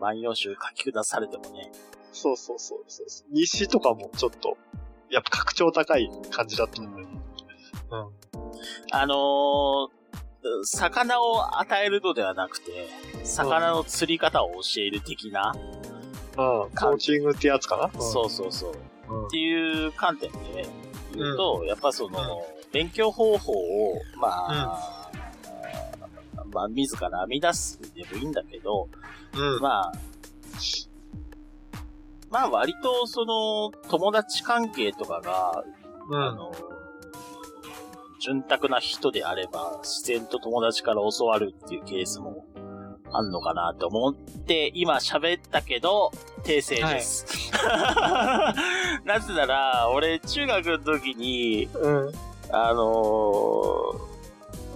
万葉集書き下されてもね。そうそうそうそう。日誌とかもちょっと、やっぱ格調高い感じだったんで。うん。あのー魚を与えるのではなくて、魚の釣り方を教える的な、うん。コーチングってやつかな？そうそうそう。うん。っていう観点で言うと、やっぱその、勉強方法を、まあ、まあ、自ら編み出すでもいいんだけど、うん。まあ、まあ割とその、友達関係とかが、うん。あの、潤沢な人であれば、自然と友達から教わるっていうケースもあんのかなと思って、今喋ったけど、訂正です。(laughs) なぜなら、俺、中学の時に、うん。あのー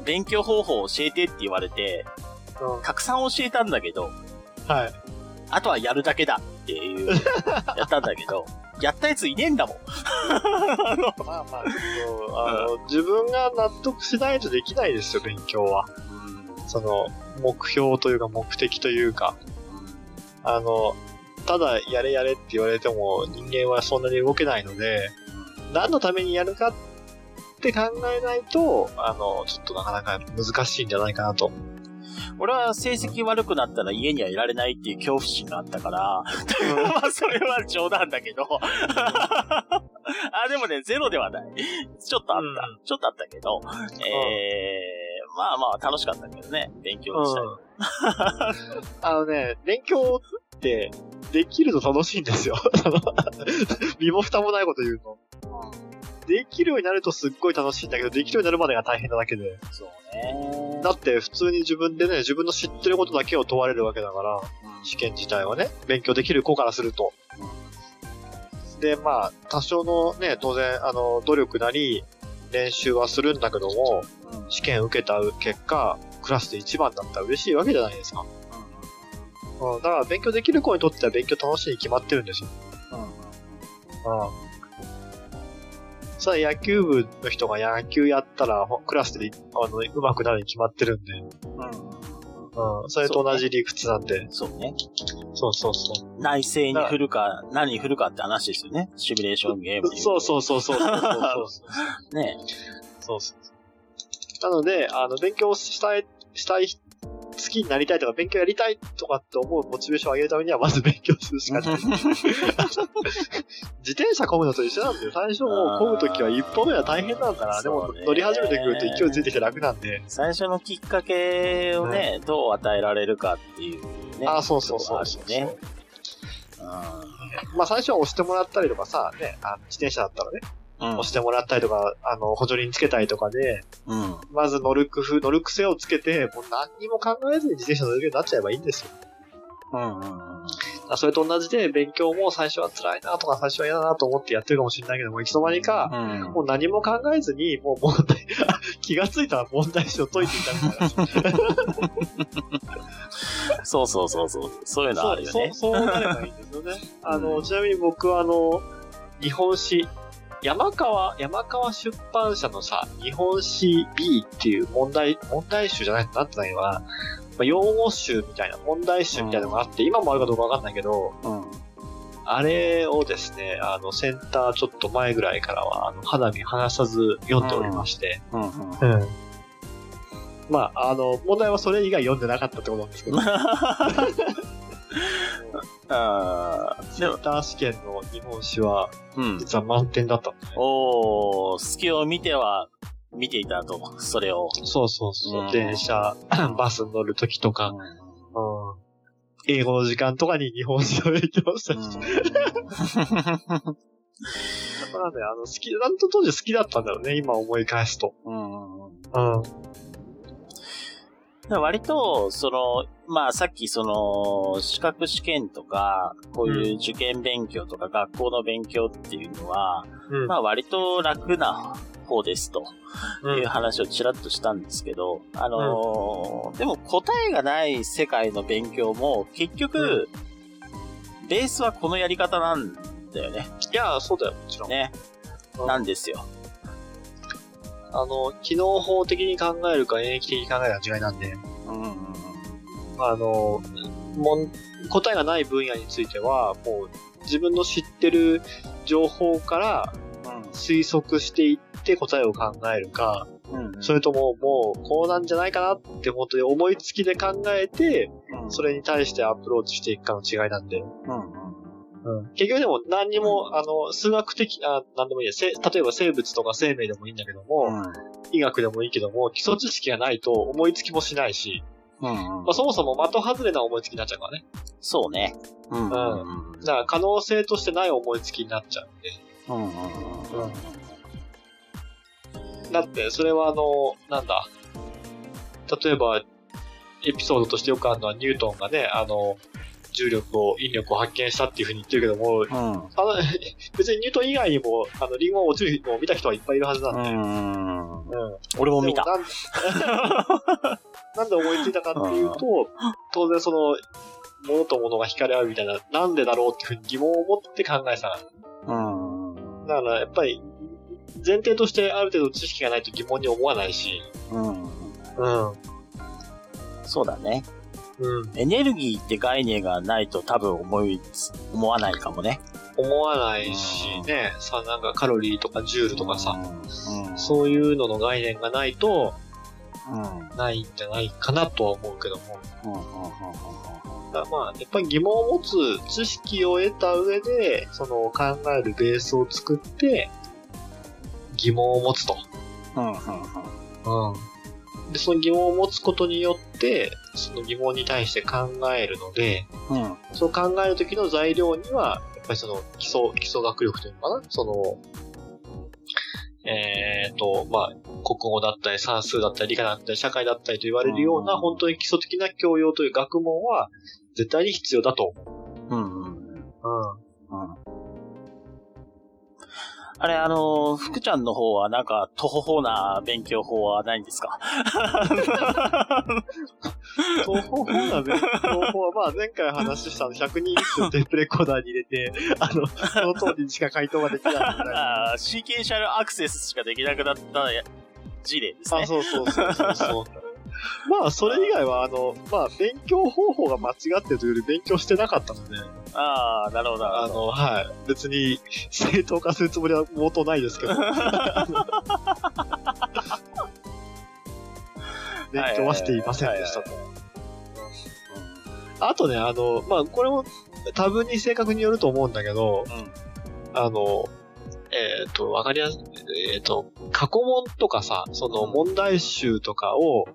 勉強方法を教えてって言われて、うん。たくさん教えたんだけど、はい。あとはやるだけだっていう、(laughs) やったんだけど、やったやついねえんだもん。あ (laughs) のまあまあ、あの、自分が納得しないとできないですよ、勉強は。その、目標というか目的というか、あの、ただやれやれって言われても人間はそんなに動けないので、何のためにやるかって考えないと、あの、ちょっとなかなか難しいんじゃないかなと。俺は成績悪くなったら家にはいられないっていう恐怖心があったから、(laughs) まあそれは冗談だけど。あ、でもね、ゼロではない。ちょっとあった。うんちょっとあったけど、えー、まあまあ楽しかったけどね、勉強したり。あのね、勉強ってできると楽しいんですよ。身も蓋もないこと言うと。できるようになるとすっごい楽しいんだけど、できるようになるまでが大変なだけで。そうね。だって普通に自分でね、自分の知ってることだけを問われるわけだから、うん試験自体はね、勉強できる子からすると。で、まあ、多少のね、当然、あの、努力なり、練習はするんだけども、うん試験受けた結果、クラスで一番だったら嬉しいわけじゃないですか。うん、だから勉強できる子にとっては勉強楽しいに決まってるんですよ。うんうん。さあ、野球部の人が野球やったら、ほクラスで、あの、上手くなるに決まってるんで、うんうん、それと同じ理屈なんで、そうね。そうそうそう。内政に振るか、何に振るかって話ですよね。シミュレーションゲームそううそうそうそうそうそうそう。(laughs) う。ねそうそう。なので、あの、勉強したい、したい好きになりたいとか勉強やりたいとかって思うモチベーションを上げるためにはまず勉強するしかない。(laughs) 自転車漕ぐのと一緒なんで、最初もう漕ぐときは一歩目は大変なんだな。でも乗り始めてくると勢いついてきて楽なんで。最初のきっかけをね、うん、どう与えられるかっていうね。あ、そうそうそうそう。ね。まあ最初は押してもらったりとかさ、ね、あの自転車だったらね、押してもらったりとか、あの、補助輪つけたりとかで、うん、まず乗る工夫、乗る癖をつけて、もう何にも考えずに自転車乗れるようになっちゃえばいいんですよ。うんうんうん、それと同じで、勉強も最初は辛いなとか、最初は嫌だなと思ってやってるかもしれないけども、いつの間にか、うん、もう何も考えずに、もう問題、気がついたら問題集を解いていたみたいな。(laughs) そうそうそうそう。そういうのあるよね。そう、そうなればいいんですよね。あの、ちなみに僕はあの、日本史、山川、山川出版社のさ、日本史 B っていう問題、問題集じゃないとなってないわ。まあ、用語集みたいな、問題集みたいなのがあって、うん、今もあるかどうかわかんないけど、うん、あれをですね、あの、センターちょっと前ぐらいからは、あの、肌身離さず読んでおりまして、うん。うん、まあ、あの、問題はそれ以外読んでなかったってことなんですけど。(laughs) ああ。センター試験の日本史は、うん。実は満点だったんだ、ね、おー、隙を見ては、見ていたと、それを。そうそうそう。うん、電車、(clears throat) バスに乗るときとか、うん、うん。英語の時間とかに日本史を勉強したりして。うん、(laughs) だからね、あの、好き、なんと当時好きだったんだろうね、今思い返すと。うん。うん。割と、その、まあさっきその、資格試験とか、こういう受験勉強とか学校の勉強っていうのは、うん、まあ割と楽な方ですという話をちらっとしたんですけど、あのーうん、でも答えがない世界の勉強も結局、うん、ベースはこのやり方なんだよね。いや、そうだよ、もちろん。ね。なんですよ。あの、機能法的に考えるか演疫的に考えるか違いなんで、うんうんうん、あの、もん答えがない分野については、もう自分の知ってる情報から推測していって答えを考えるか、うんうん、それとももうこうなんじゃないかなって本当に思いつきで考えて、うん、それに対してアプローチしていくかの違いなんで。うんうん、結局でも何にも、あの、数学的、あ、なんでもいいや、例えば生物とか生命でもいいんだけども、うん、医学でもいいけども、基礎知識がないと思いつきもしないし、うんうん、まあ、そもそも的外れな思いつきになっちゃうからね。そうね。うん、うん。だから可能性としてない思いつきになっちゃうんで。うんうんうん。だって、それはあの、なんだ？例えば、エピソードとしてよくあるのはニュートンがね、あの、重力を、引力を発見したっていうふうに言ってるけども、うん、あの別にニュートン以外にも、あの、リンゴが落ちるのを見た人はいっぱいいるはずなんで。うん。うん、俺も見た。なん (laughs) なんで思いついたかっていうと、当然その、物と物が惹かれ合うみたいな、なんでだろうっていうふうに疑問を持って考えた。うん。だからやっぱり、前提としてある程度知識がないと疑問に思わないし。うん。うん。そうだね。うん。エネルギーって概念がないと多分思いつ、思わないかもね。思わないしね、さ、なんかカロリーとかジュールとかさ、うん、そういうのの概念がないと、うん、ないんじゃないかなとは思うけども。うんうんうんだまあ、やっぱり疑問を持つ知識を得た上で、その考えるベースを作って、疑問を持つと。うんうんうん。うん。で、その疑問を持つことによって、その疑問に対して考えるので、うん、その考えるときの材料には、やっぱりその基礎、基礎学力というのかな？その、えっ、ー、と、まあ、国語だったり算数だったり理科だったり社会だったりと言われるような、本当に基礎的な教養という学問は絶対に必要だと思う。うん、うん。うん。うんあれ、あの、福ちゃんの方はなんか、徒歩法な勉強法はないんですか？(laughs) 徒歩法な勉強法は、まあ前回話したの100人一首をテープレコーダーに入れて、(laughs) あの、その通りにしか回答ができないああ、シーケンシャルアクセスしかできなくなった事例ですね。あ、そうそうそうそうそう。(laughs) まあ、それ以外は、あの、まあ、勉強方法が間違ってるというより勉強してなかったので。ああ、なるほど、あの、はい。別に、正当化するつもりは毛頭ないですけど。(laughs) 勉強はしていませんでしたと。あとね、あの、まあ、これも多分に正確によると思うんだけど、うん。あの、えっ、と、わかりやすい、えっ、と、過去問とかさ、その問題集とかを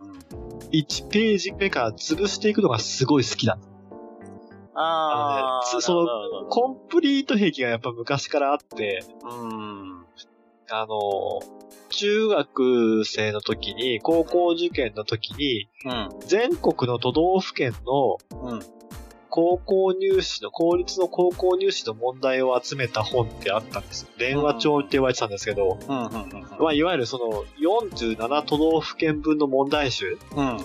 1ページ目から潰していくのがすごい好きだ。あー、あのねつそのコンプリート壁がやっぱ昔からあって、うん。あの、中学生の時に、高校受験の時に、うん。全国の都道府県のうん。高校入試の、公立の高校入試の問題を集めた本ってあったんですよ。電話帳って言われてたんですけど。まあ、いわゆるその47都道府県分の問題集うん。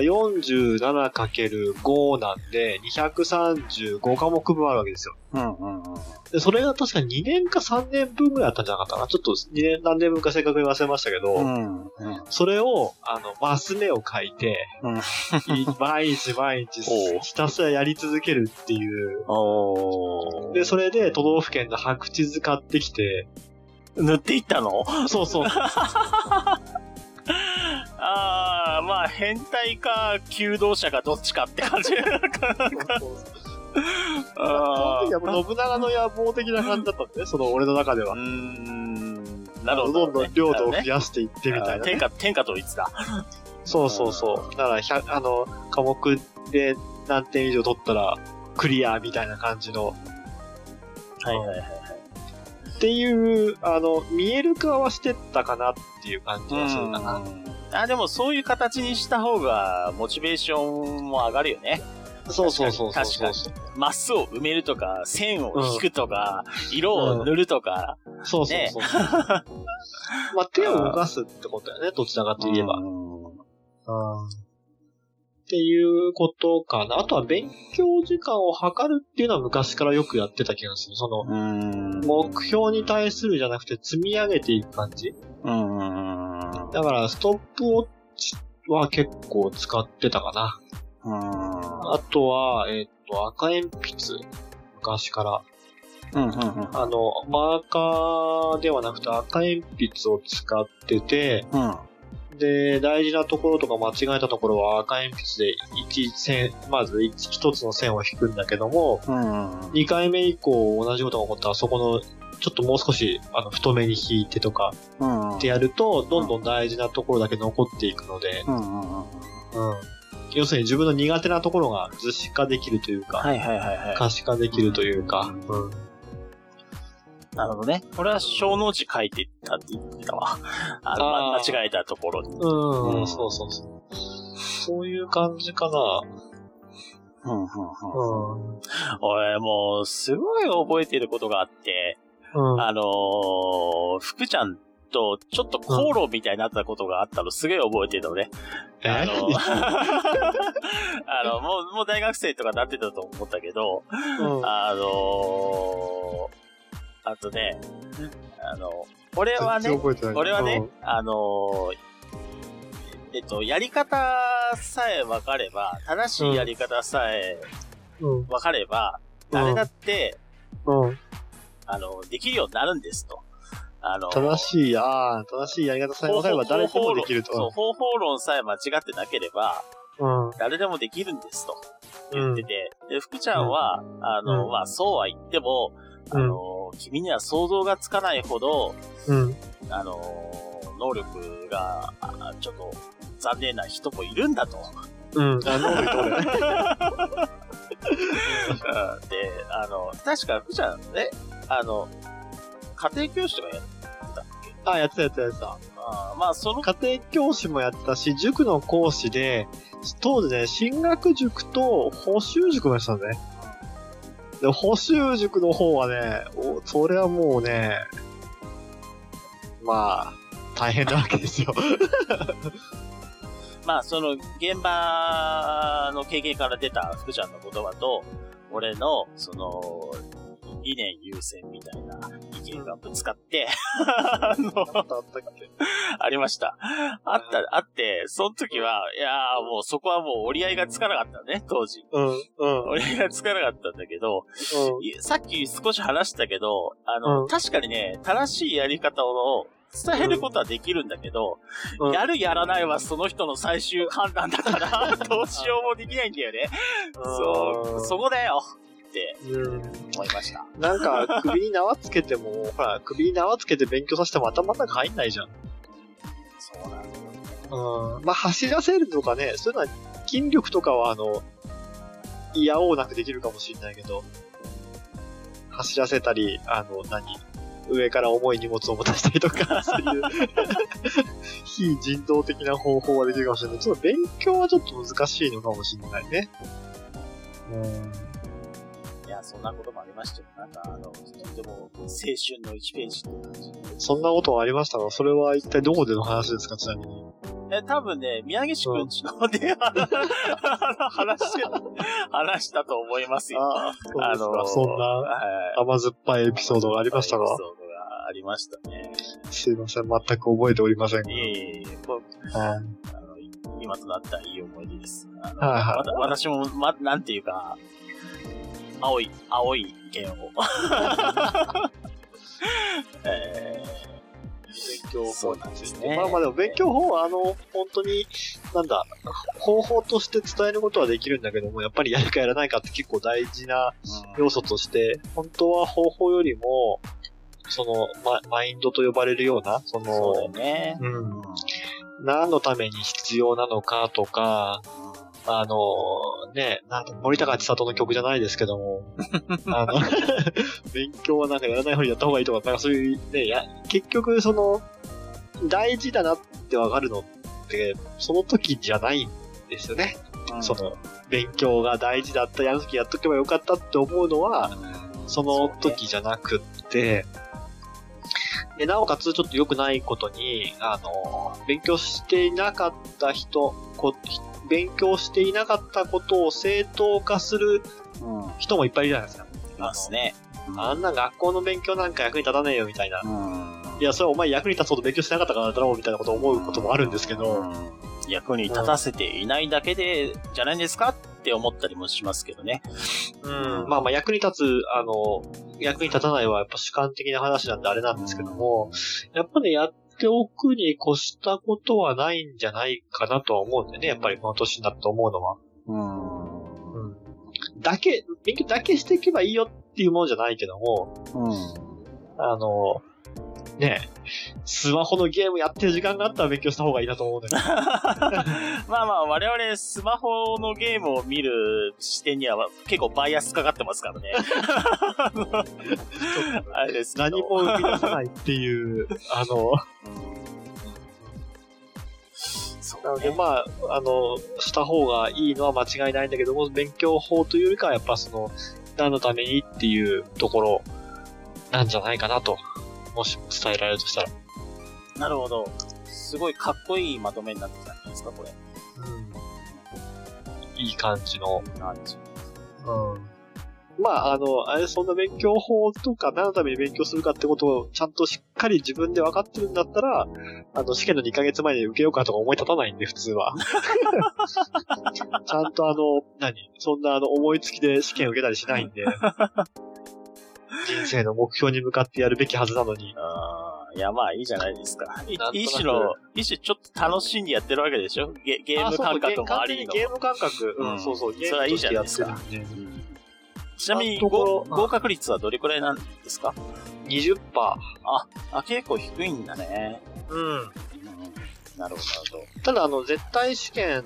47×5 なんで、235科目分あるわけですよ。うん。うん。で、それが確か2年か3年分ぐらいあったんじゃなかったかな。ちょっと2年、何年分か正確に忘れましたけど、うん。うん。それを、あの、マス目を書いて、うんい毎日毎日 (laughs) ひたすらやり続けるっていう。で、それで都道府県の白地図買ってきて、塗っていったの？そうそう。(laughs) あー、まあ、変態か、求道者かどっちかって感じ。その時はもう信長の野望的な感じだったんでね、その俺の中ではうー。ん。なるほど、どんどん領土を増やしていってみたいなね。天下、天下統一だ。そうそうそう。だから、100あの、科目で何点以上取ったら、クリアみたいな感じの。はいはいはい。っていう、あの、見える化はしてったかなっていう感じはするかな。あ、でもそういう形にした方が、モチベーションも上がるよね。そうそうそうそう確かにマスを埋めるとか、線を引くとか、色を塗るとか。そうそうそう。(laughs) まあ、手を動かすってことだよね、どちらかといえば。うんっていうことかな。あとは勉強時間を測るっていうのは昔からよくやってた気がする。その、うん。目標に対するじゃなくて積み上げていく感じ。うん。だから、ストップウォッチは結構使ってたかな。うん。あとは、えっ、と、赤鉛筆。昔から。うん。うん。あの、マーカーではなくて赤鉛筆を使ってて、うん。で、大事なところとか間違えたところは赤鉛筆で一線、まず一一つの線を引くんだけども、うん。2回目以降同じことが起こったらそこのちょっともう少しあの太めに引いてとかうん。ってやると、どんどん大事なところだけ残っていくので、うん。要するに自分の苦手なところが図式化できるというか。可視化できるというか、うん。なるほどね。これは小の字書いてたって言ってたわ。(laughs) あの、まあー間違えたところに。うん、うんそうそうそう。そういう感じかな。うん、うん、うん。うん。俺、もう、すごい覚えてることがあって、うん。あのー、福ちゃんとちょっと口論みたいになったことがあったの、すげえ覚えてるのね。あの、(laughs) (laughs) あの、もう、もう大学生とかなってたと思ったけど、うんあのー、あとね、あの、俺はね俺はね、あのーえっと、やり方さえ分かれば、正しいやり方さえうん。分かれば、うん誰だって、うん。うん。あの、できるようになるんですと。あの、正しい、ああ、正しいやり方さえ分かれば誰でもできるそう、と。方法論さえ間違ってなければ、うん。誰でもできるんですとうん言って。て、で、福ちゃんは、あの、うんまあ、そうは言っても、あの、君には想像がつかないほど、うん。あの、能力が、あちょっと残念な人もいるんだと。うん。(laughs) あ、能力で、あの、確か福ちゃんね、あの、家庭教師とかやってたっけ？あ、やってたやってたやってた。あーまあ、その、家庭教師もやったし、塾の講師で、当時ね、進学塾と補習塾もやってたんだね。で、補習塾の方はね、おそれはもうね、まあ、大変なわけですよ。(laughs) まあ、その、現場の経験から出た福ちゃんの言葉と、俺の、その、理念優先みたいな意見がぶつかって、(laughs) あの、あったっけありました。あった、あって、その時は、いやーもうそこはもう折り合いがつかなかったね、当時。うん、うん、折り合いがつかなかったんだけど、うん。いさっき少し話したけど、あの、うん確かにね、正しいやり方を伝えることはできるんだけど、うん、やるやらないはその人の最終判断だから、(laughs) どうしようもできないんだよね。そう、そこだよって思いました。なんか、首に縄つけても、ほら、首に縄つけて勉強させても頭の中入んないじゃん。そうなんだよね。うん。まあ、走らせるとかね、そういうのは、筋力とかは、あの、嫌おうなくできるかもしれないけど、走らせたり、あの、何上から重い荷物を持たせたりとか、(laughs) そういう非人道的な方法はできるかもしれない。ちょっと勉強はちょっと難しいのかもしれないね。うん。そんなこともありましたよ。なんか、あの、とても青春の1ページって感じ。そんなことはありました？が、それは一体どこでの話ですか、ちなみに。え、多分ね、宮岸くんちので、話して、話したと思いますよ。ああ、そうですか。そんな甘酸っぱいエピソードがありましたが。エピソードがありましたね。すいません、全く覚えておりませんいえいえいえ、今となったいい思い出です。はいはい、私も、ま、なんていうか、青い、青い弦を。(laughs) えー勉強法なんですね。まあまあでも勉強法はあの、本当に、なんだ、方法として伝えることはできるんだけども、やっぱりやるかやらないかって結構大事な要素として、本当は方法よりも、その、ま、マインドと呼ばれるような、その、そうね。うん。何のために必要なのかとか、あの、ね、なんか森高千里の曲じゃないですけども、(laughs) あの、(laughs) 勉強はなんかやらない方にやった方がいいとか、なんかそういうね、や、結局その、大事だなってわかるのって、その時じゃないんですよね。うん、その、勉強が大事だった、やる時やっとけばよかったって思うのは、その時じゃなくって、で、なおかつちょっと良くないことに、あの、勉強していなかった人、こ勉強していなかったことを正当化する人もいっぱいいるじゃないですか。いますね。あんな学校の勉強なんか役に立たねえよみたいな。いや、それお前役に立つほど勉強してなかったからだろうみたいなことを思うこともあるんですけど。役に立たせていないだけで、じゃないんですかって思ったりもしますけどね。うん。まあまあ役に立つ、あの、役に立たないはやっぱ主観的な話なんであれなんですけども、やっぱね、やっておくに越したことはないんじゃないかなとは思うんでね、やっぱりこの年になって思うのは。うん。うん。だけ、勉強だけしていけばいいよっていうものじゃないけども、うん。あの、ねスマホのゲームやってる時間があったら勉強した方がいいなと思うんだけど。(laughs) まあまあ、我々スマホのゲームを見る視点には結構バイアスかかってますからね。(laughs) あれです何も生み出さないっていう、あの、なので、まあ、あの、した方がいいのは間違いないんだけども、勉強法というよりかは、やっぱその、何のためにっていうところなんじゃないかなともし伝えられるとしたら。なるほど。すごいかっこいいまとめになってきたんじゃないですか、これ。うん。いい感じの。感じ。うん。まあ、あの、あれ、そんな勉強法とか何のために勉強するかってことをちゃんとしっかり自分で分かってるんだったら、あの、試験の2ヶ月前に受けようかとか思い立たないんで、普通は。ちゃんとあの、何？そんなあの、思いつきで試験受けたりしないんで。人生の目標に向かってやるべきはずなのに。ああ、いやまあいいじゃないですか。一種の、一種ちょっと楽しんでやってるわけでしょ？ゲゲーム感覚もありの。ゲーム感覚、うん、そうそう、ゲームそれはいいじゃないですか。ちなみに合格率はどれくらいなんですか ?20%。あ、あ、結構低いんだね。うん。なるほど、なるほど。ただ、あの、絶対試験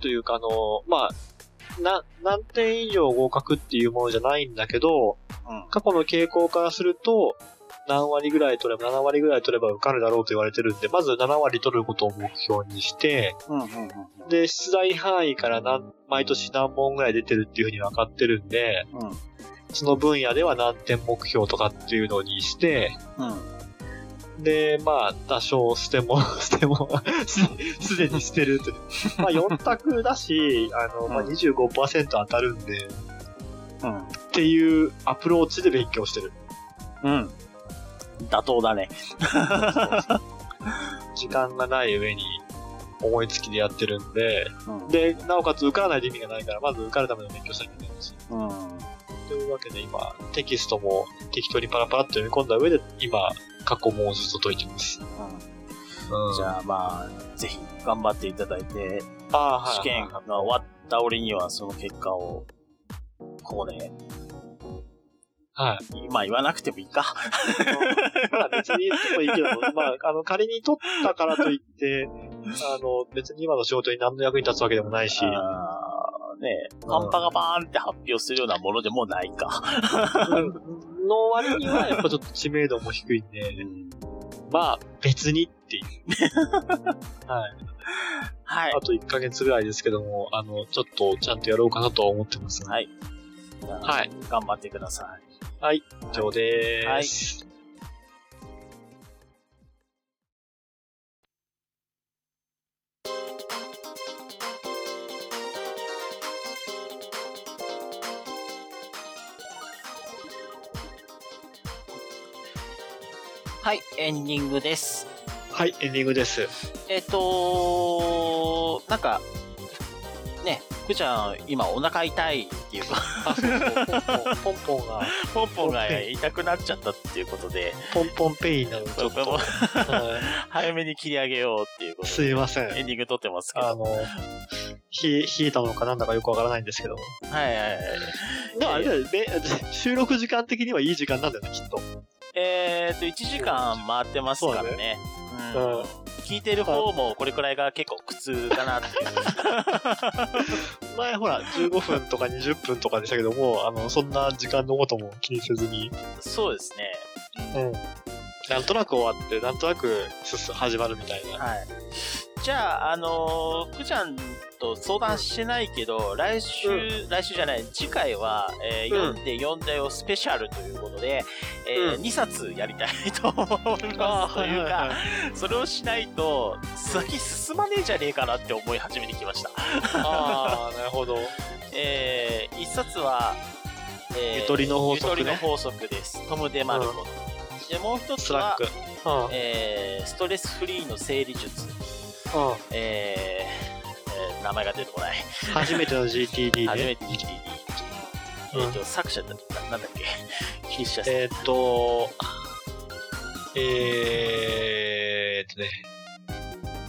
というか、あの、まあ、な、何点以上合格っていうものじゃないんだけど、うん、過去の傾向からすると、何割ぐらい取れば、7割ぐらい取れば受かるだろうと言われてるんで、まず7割取ることを目標にして、うんうんうん、で、出題範囲から何、毎年何問ぐらい出てるっていうふうに分かってるんで、うん、その分野では何点目標とかっていうのにして、うん、で、まあ、多少捨ても、(laughs) 捨てもすでに捨てると。まあ、4択だし、あの、まあ、25%当たるんで、うん。っていうアプローチで勉強してる。うん。妥当だね。(laughs) 時間がない上に思いつきでやってるんで、うん、で、なおかつ受からないで意味がないから、まず受かるための勉強しなきゃいけないし。うん。というわけで今、テキストも適当にパラパラって読み込んだ上で、今、過去もうずっと解いてます。うん。じゃあまあ、ぜひ頑張っていただいて、あ試験が終わった折にはその結果を、ここで、はい。まあ言わなくてもいいか。まあ別に言ってもいいけど、(laughs) まあ、あの、仮に取ったからといって、あの、別に今の仕事に何の役に立つわけでもないし。ね、カンパがバーンって発表するようなものでもないか。の割には、やっぱちょっと知名度も低いんで、うん、まあ、別にっていう。(laughs) はい。はい。あと1ヶ月ぐらいですけども、あの、ちょっとちゃんとやろうかなとは思ってます、はい。はい。頑張ってください。はい。以上でーす。はいはい、エンディングです。はい、エンディングです。えっ、となんか、ね、福ちゃん、今お腹痛いっていうかポンポンが、ポンポンが痛くなっちゃったっていうことで、ポンポンペインなのちょっと、早めに切り上げようっていうことすいません。エンディング撮ってますけど。あの、冷え、冷えたのかなんだかよくわからないんですけど。はいはいはい。でもあれだよ、収録時間的にはいい時間なんだよね、きっと。えー、っと、1時間回ってますからね。ねうん、聞いてる方もこれくらいが結構苦痛かなっていう。前ほら、15分とか20分とかでしたけども、あの、そんな時間のことも気にせずに。そうですね。うん。なんとなく終わって、なんとなく始まるみたいな。はい。じゃあ、あのー、福ちゃんと相談してないけど、来週、うん、来週じゃない、次回は、えー、読んで読んだよスペシャルということで、えー、うん、2冊やりたいと思います。というか、それをしないと、先進まねえじゃねえかなって思い始めに来ました。ああ、なるほど。(laughs) えー、1冊は、えー、ゆとりの法則、ね、ゆとりの法則です。トム・デ・マルコの。うん、で、もう一つは、うん、えー、ストレスフリーの整理術。うん、えー、名前が出てこない。初めての GTD ね。初めて GTD。えっ、ー、と、作者だった、なんだっけ？筆者えっ、と、えー、っとね、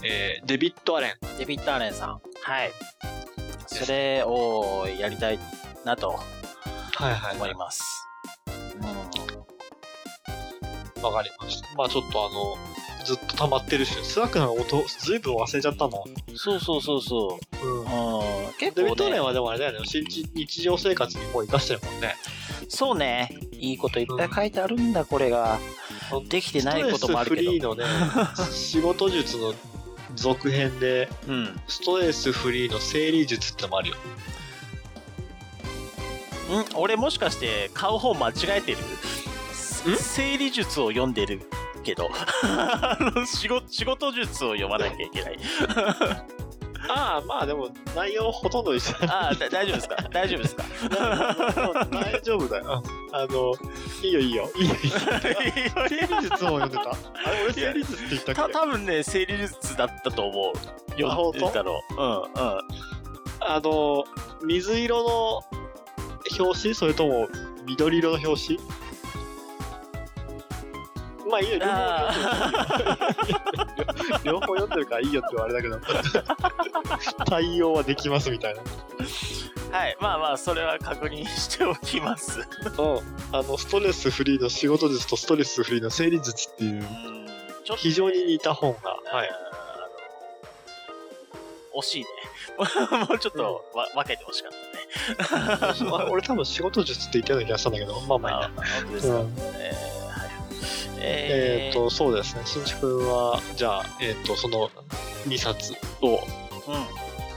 えー、デビッド・アレン。デビッド・アレンさん。はい。それをやりたいなと、はいはい。思います。わ、かりました。まあちょっとあの、ずっと溜まってるし、スラックの音、ずいぶん忘れちゃったもん。そうそうそうそう。うん。結構、ね、デビッド・アレンはでもあれだよね、日常生活にもう活かしてるもんね。そうね。いいこといっぱい書いてあるんだ、うん、これが。できてないこともあるけど。ストレスフリーのね、(laughs) 仕事術の続編で、うん、ストレスフリーの整理術ってのもあるよ。ん俺もしかして買う本間違えてる？整理術を読んでるけど。(laughs) 仕事仕事術を読まなきゃいけない。(laughs) ああ、まあでも、内容ほとんど一緒。ああ、大丈夫ですか？大丈夫ですか？大丈夫だよ。あの、いいよいいよ。いいよ。いいよ。整理術も読んでたあれ、俺整理術って言ったっけた多分ね、整理術だったと思う。読んでたの。うん、うん。あの、水色の表紙それとも緑色の表紙まあいいよ、両方読んでるからいいよって言われたけど、対応はできますみたいな。はい、まあまあ、それは確認しておきます。うん。あの、ストレスフリーの仕事術とストレスフリーの整理術っていう、非常に似た本が、はい。惜しいね。(laughs) もうちょっとわ、うん、分けてほしかったね。俺多分仕事術って言ってた気がしたんだけど、まあまあいいな。本当ですか、うんえーえっ、ー、と、そうですね。新築は、じゃあ、えっ、ー、と、その2冊を、うん。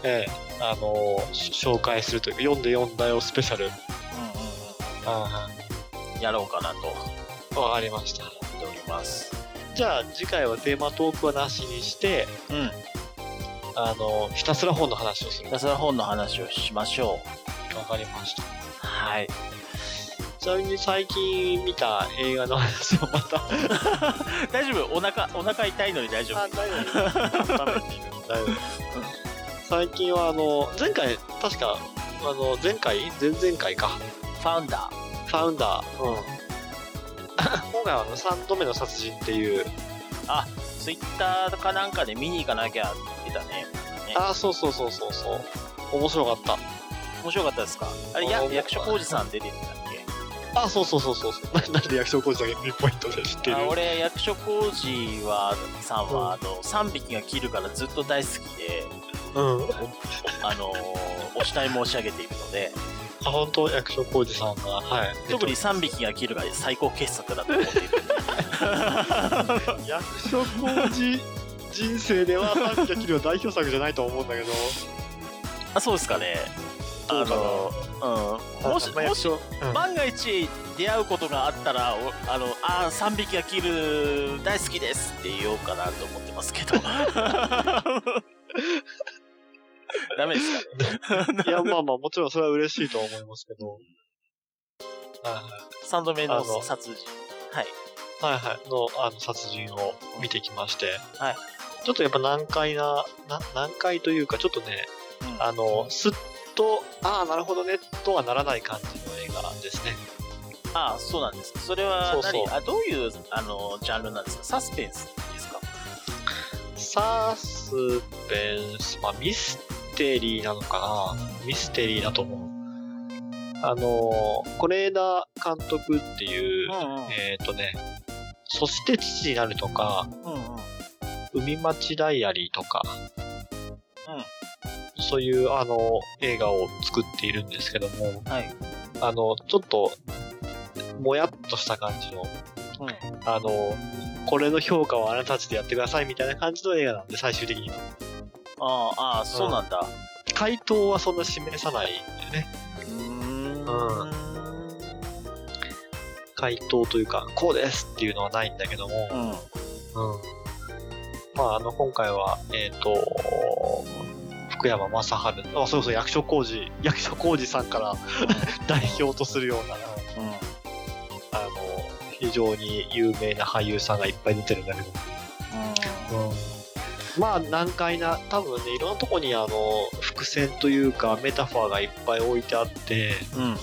えー、あのー、紹介するというか、読んで読んだよスペシャル。うんうんうん。やろうかなと。わかりました。思っております。じゃあ、次回はテーマトークはなしにして、うん。あの、ひたすら本の話をする。ひたすら本の話をしましょう。わかりました。はい。ちなみに最近見た映画の話をまた (laughs) 大丈夫？お腹、お腹痛いのに大丈夫。大丈夫。最近はあの、前回、確か、あの、前回？前々回か。ファウンダー。ファウンダー。うん。(laughs) 今回はあの3度目の殺人っていう。あ、ツイッターかなんかで見に行かなきゃって言ってたね。ねあ、そうそうそうそうそう。面白かった。面白かったですか？あれ、や役所広司さん出てるんだっけ？あ、そうそうそうそうそう。な (laughs) んで役所広司だけピンポイントで知ってる？あ俺、役所広司は、さんは、あの、3匹が切るからずっと大好きで、うん。あの、お慕い申し上げているので、あ、本当？役所広司さんが、はい。特に3匹が切るが最高傑作だと思っている。(laughs) 役所広司人生では3匹が切るは代表作じゃないと思うんだけど。あ、そうですかね。あの、うん。もし、もし、万が一出会うことがあったら、あの、ああ、3匹が切る大好きですって言おうかなと思ってますけど。(laughs) ダメですか？ね。(laughs) いや、まあまあ、もちろんそれは嬉しいと思いますけど。はいはい。3度目の殺人。はい。はいはい。の、あの、殺人を見てきまして。はい。ちょっとやっぱ難解な、な難解というか、ちょっとね、うん、あの、すっと、ああ、なるほどね、とはならない感じの映画ですね。ああ、そうなんです。それは何、そうそう。あどういう、あの、ジャンルなんですか？サスペンスですか？サスペンス、まあ、ミステリーなのかな？ミステリーだと思う。あの、是枝監督っていう、うんうん、えっ、ー、とね、そして父になるとか、うんうん、海町ダイアリーとか、うん、そういうあの映画を作っているんですけども、はい、あの、ちょっと、もやっとした感じの、うん、あの、これの評価をあなたたちでやってくださいみたいな感じの映画なんで、最終的には。ああ、ああ、そうなんだ。回答はそんな示さないんだよね。うん。回答というか、こうですっていうのはないんだけども、うん。うん。まあ、あの、今回は、えっ、ー、と、福山雅治、あ、そうそう、役所工事、役所工事さんから代表とするような、うん。あの、非常に有名な俳優さんがいっぱい出てるんだけど、うん。うんまあ難解な、多分ね、いろんなとこにあの、伏線というかメタファーがいっぱい置いてあって、うん。うん。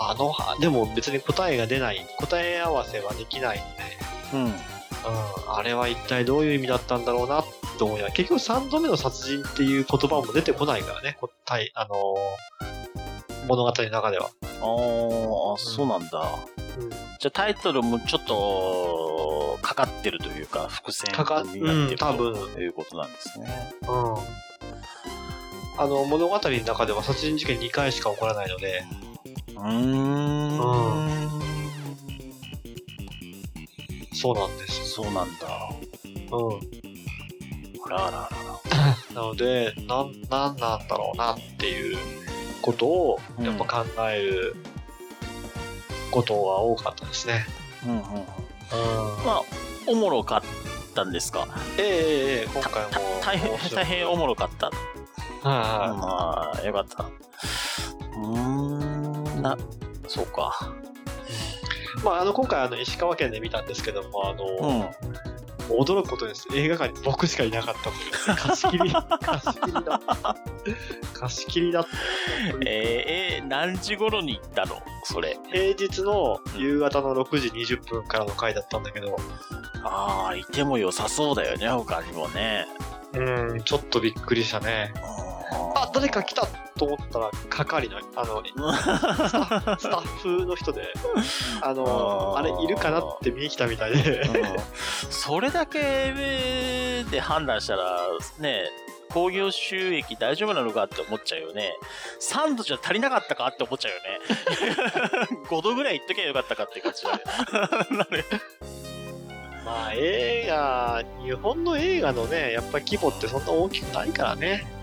あの、でも別に答えが出ない、答え合わせはできないので、うん。うん。あれは一体どういう意味だったんだろうなって思いながら、結局3度目の殺人っていう言葉も出てこないからね、答え、あのー、物語の中では。ああ、そうなんだ。うん、じゃあタイトルもちょっと、かかってるというか、伏線になってる、多分ということなんですね。うん。あの、物語の中では殺人事件2回しか起こらないので。うーん。うん。そうなんです。そうなんだ。うん。あらあらあら。なので、なん、なんなんだろうなっていうことを、やっぱ考えることは多かったですね。うんうん。うん、まあ、おもろかったんですか？ええええ今回も。大変、大変おもろかった。はいはい。まあ、よかった。うん、な、そうか。まあ、あの、今回、あの、石川県で見たんですけども、あの、うん驚くことです。映画館に僕しかいなかったという。貸し切り、貸し切りだった。貸し切りだった。えー、えー、何時頃に行ったの？それ。平日の夕方の6時20分からの回だったんだけど。ああ、いても良さそうだよね、他にもね。うん、ちょっとびっくりしたね。あ、誰か来たと思ったら、係の、あの、スタ (laughs) ッフの人で、あの、あれいるかなって見に来たみたいで、それだけで判断したら、ね、興行収益大丈夫なのかって思っちゃうよね。3度じゃ足りなかったかって思っちゃうよね。(laughs) 5度ぐらいいっときゃよかったかって感じだ (laughs) なる。まあ映画、日本の映画のね、やっぱ規模ってそんな大きくないからね。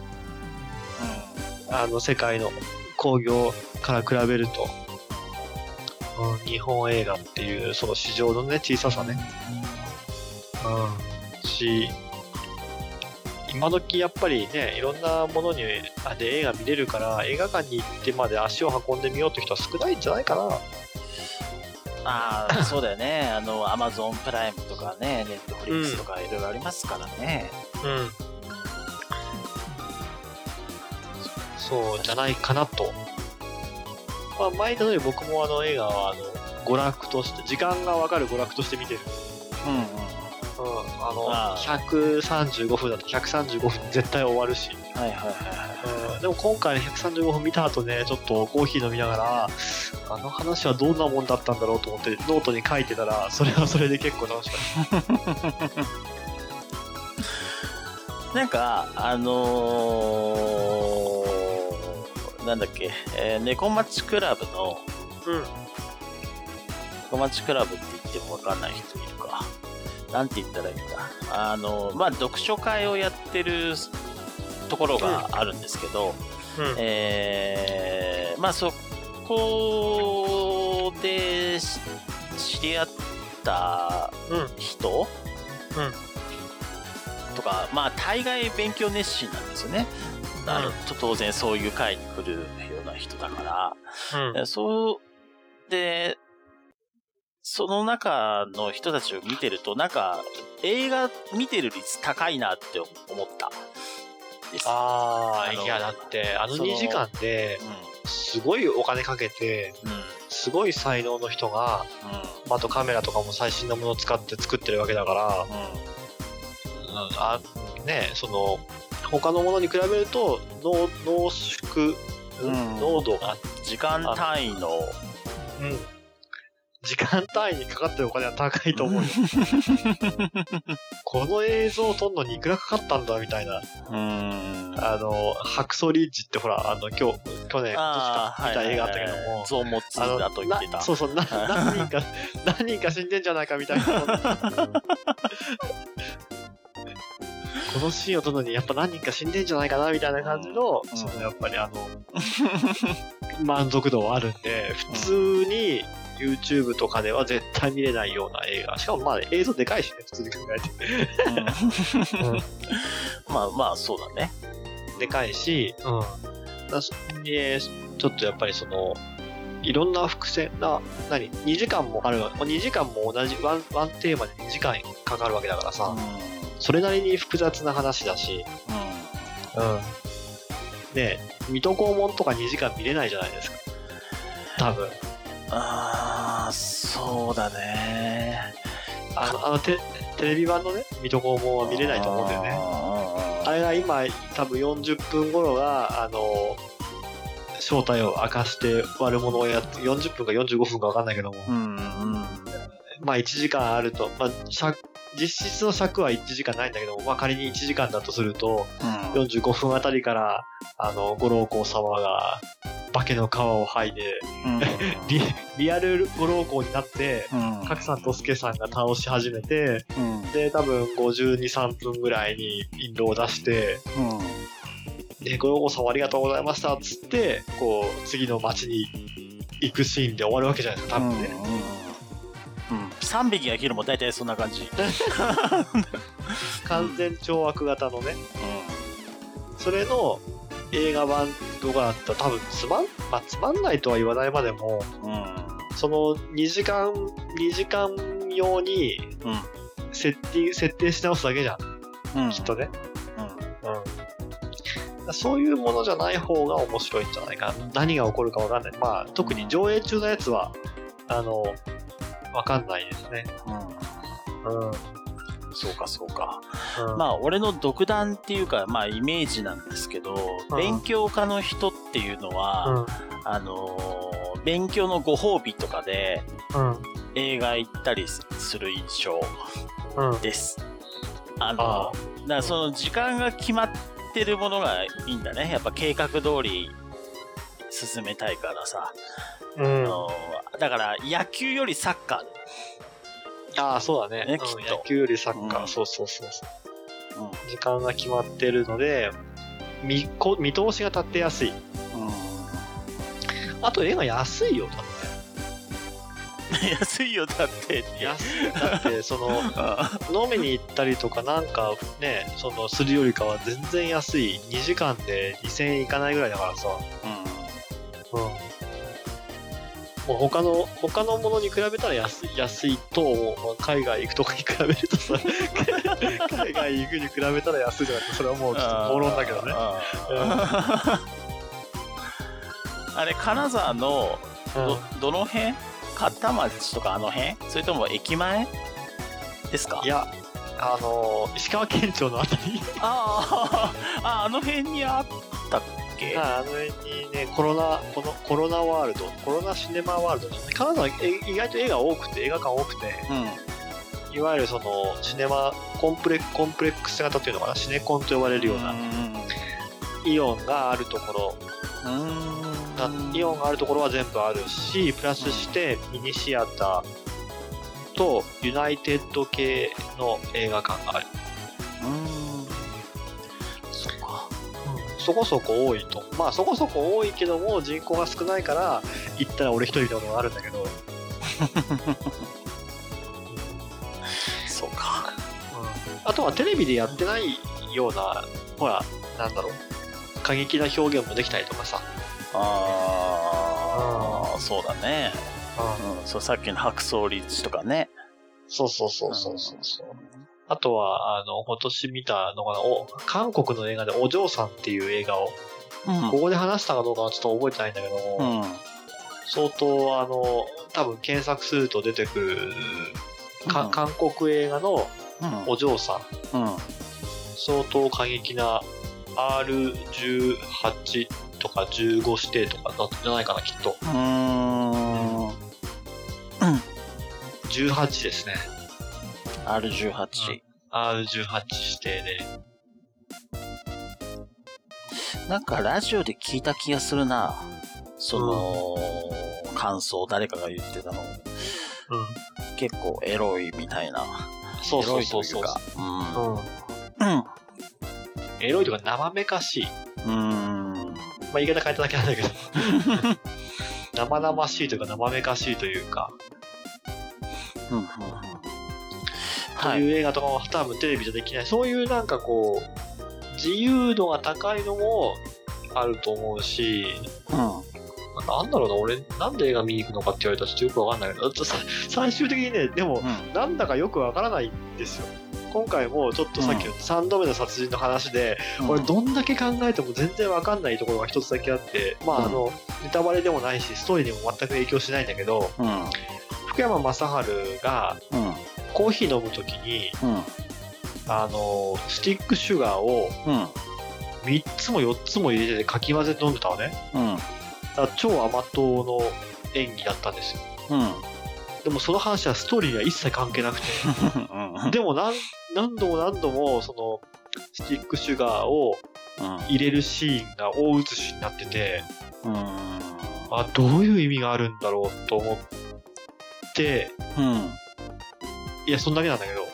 あの世界の興行から比べると、うん、日本映画っていうその市場のね小ささね、うん、し今時やっぱりねいろんなものにあで映画見れるから映画館に行ってまで足を運んでみようって人は少ないんじゃないかな。ああそうだよね。(laughs) あのアマゾンプライムとかねネットフリックスとかいろいろありますからね。うんそうじゃないかなと。まあ、前言った通り僕もあの映画はあの娯楽として、時間がわかる娯楽として見てる。うんうん。うん、あの、あ135分だと135分絶対終わるし。はいはいはいはい。うん、でも今回135分見た後ね、ちょっとコーヒー飲みながら、あの話はどんなもんだったんだろうと思ってノートに書いてたら、それはそれで結構楽しかった。(laughs) なんか、あのー、なんだっけ、えー、猫町クラブの、うん。猫町クラブって言ってもわかんない人いるか。なんて言ったらいいんだ？あのー、まあ、読書会をやってるところがあるんですけど、うん、えー、まあ、そこで知り合った人、うん、うんとか、まあ、大概勉強熱心なんですよね。あの、当然そういう会に来るような人だから、うん、そう、で、その中の人たちを見てると、なんか、映画見てる率高いなって思った。ああ、いや、だって、あの2時間で、すごいお金かけて、うん、すごい才能の人が、うん、あとカメラとかも最新のものを使って作ってるわけだから、うんあねその他のものに比べると濃濃縮、うん、濃度が時間単位のうん時間単位にかかってるお金は高いと思うよ。(laughs) この映像を撮るのにいくらかかったんだみたいな。うん。あの、白ソリッジってほら、あの、今日、去年、か見た映画あったけども。ゾウモツだと言ってた。そうそう、な、(laughs) 何人か、何人か死んでんじゃないかみたいな。(laughs) このシーンを撮るのにやっぱ何人か死んでんじゃないかなみたいな感じの、うん、そのやっぱりあの、(laughs) 満足度はあるんで、普通に YouTube とかでは絶対見れないような映画。しかもまあ映像でかいしね、普通に考えて。うん、(laughs) まあまあそうだね。でかいし、うん。だちょっとやっぱりその、いろんな伏線な、何 ?2 時間もある、2時間も同じワン、ワンテーマで2時間かかるわけだからさ、うんそれなりに複雑な話だし、うん。うん。ね水戸黄門とか2時間見れないじゃないですか。多分。ああ、そうだね。あの、あのテ、テレビ版のね、水戸黄門は見れないと思うんだよね。あれが今、多分40分頃が、あの、正体を明かして悪者をやって、40分か45分か分かんないけども。うん、うん、まあ1時間あると、まあ、実質の尺は1時間ないんだけど、まあ、仮に1時間だとすると、うん、45分あたりから、あの、五郎公様が、化けの皮を剥いで、うん、(laughs) リリアル五郎公になって、うん、角さんと助さんが倒し始めて、うん、で、多分52、3分ぐらいに印籠を出して、うん、で、五郎公様ありがとうございましたっつって、こう、次の街に行くシーンで終わるわけじゃないですか、多分ね。うん3匹が切るも大体そんな感じ。(laughs) 完全懲悪型のね。うん。それの映画版とかだったら多分つまん、まあ、つまんないとは言わないまでも、うん、その2時間、2時間用に設定、設定し直すだけじゃん。うん、きっとね。うん。うん。そういうものじゃない方が面白いんじゃないかな。何が起こるかわかんない。まあ、特に上映中のやつは、あの、わかんないですね。うん。うん。そうか、そうか。うん、まあ、俺の独断っていうか、まあ、イメージなんですけど、うん、勉強家の人っていうのは、うん、あのー、勉強のご褒美とかで、映画行ったりする印象です。あのあ、だからその時間が決まってるものがいいんだね。やっぱ計画通り進めたいからさ。うん、だから野球よりサッカーああ、そうだね。ねきっと野球よりサッカー、うん、そうそうそうそう、うん。時間が決まってるので、見こ見通しが立ってやすい。うん、あと絵が (laughs) 安いよ、だって。安いよ、だって。安い。だって、その、飲みに行ったりとかなんかね、その、するよりかは全然安い。2時間で2000円いかないぐらいだからさ。うん。うん。もう他の、他のものに比べたら安い、安いと、まあ、海外行くとかに比べるとさ、(laughs) 海外行くに比べたら安いとかって、それはもうちょっと暴論だけどね。あ (laughs) れ、金沢のど、どの辺？片町とかあの辺？それとも駅前？ですか？いや、あの、石川県庁のあたり。あ (laughs) あ、あ、あの辺にあったっけあの辺にね、コロナ、このコロナワールド、コロナシネマワールド、金沢え意外と絵が多くて、映画館多くて、うん。いわゆるその、シネマ、コンプレコンプレックス型っていうのかな、シネコンと呼ばれるような、イオンがあるところ、うん。なイオンがあるところは全部あるし、プラスしてミニシアターとユナイテッド系の映画館がある。うん。そこそこ多いと。まあそこそこ多いけども人口が少ないから行ったら俺一人みたいなことがあるんだけど。(laughs) そうか。あとはテレビでやってないような、ほら、なんだろう。過激な表現もできたりとかさ。ああ、そうだね。うん。そう、さっきの白草リーチとかね。そうそうそうそうそうそう。あとは、あの、今年見たのかな、お、韓国の映画でお嬢さんっていう映画を、うん。ここで話したかどうかはちょっと覚えてないんだけども、うん。相当、あの、多分検索すると出てくる、韓国映画のうん。お嬢さん、うん。相当過激な R18 とか15指定とかだったんじゃないかな、きっと。うーん。18ですね。R18。R18 指定で。なんかラジオで聞いた気がするな。その、感想誰かが言ってたの。うん。結構エロいみたいな。そうそうそうそう。エロいというん。うん。エロいとか生めかしい。うん。うん。まあ、言い方変えただけなんだけど。(laughs) 生々しいというか生めかしいというか、うん。うん。そういう映画とかも多分テレビじゃできない。そういうなんかこう、自由度が高いのもあると思うし、うん。なんだろうな、俺、なんで映画見に行くのかって言われたらちょっとよくわかんないけど、最終的にね、でも、うん。なんだかよくわからないんですよ。今回もちょっとさっきの3度目の殺人の話で、俺どんだけ考えても全然わかんないところが一つだけあって、まああの、ネタバレでもないし、ストーリーにも全く影響しないんだけど、うん。福山雅治がうん。コーヒー飲むときに、うん。あの、スティックシュガーをうん。3つも4つも入れててかき混ぜて飲んでたのね。うん。だから超甘党の演技だったんですよ。うん。でもその話はストーリーには一切関係なくて。うん。でも何何度も何度もそのスティックシュガーを入れるシーンが大写しになってて、うん。あ、どういう意味があるんだろうと思って、うん。いや、そんだけなんだけど、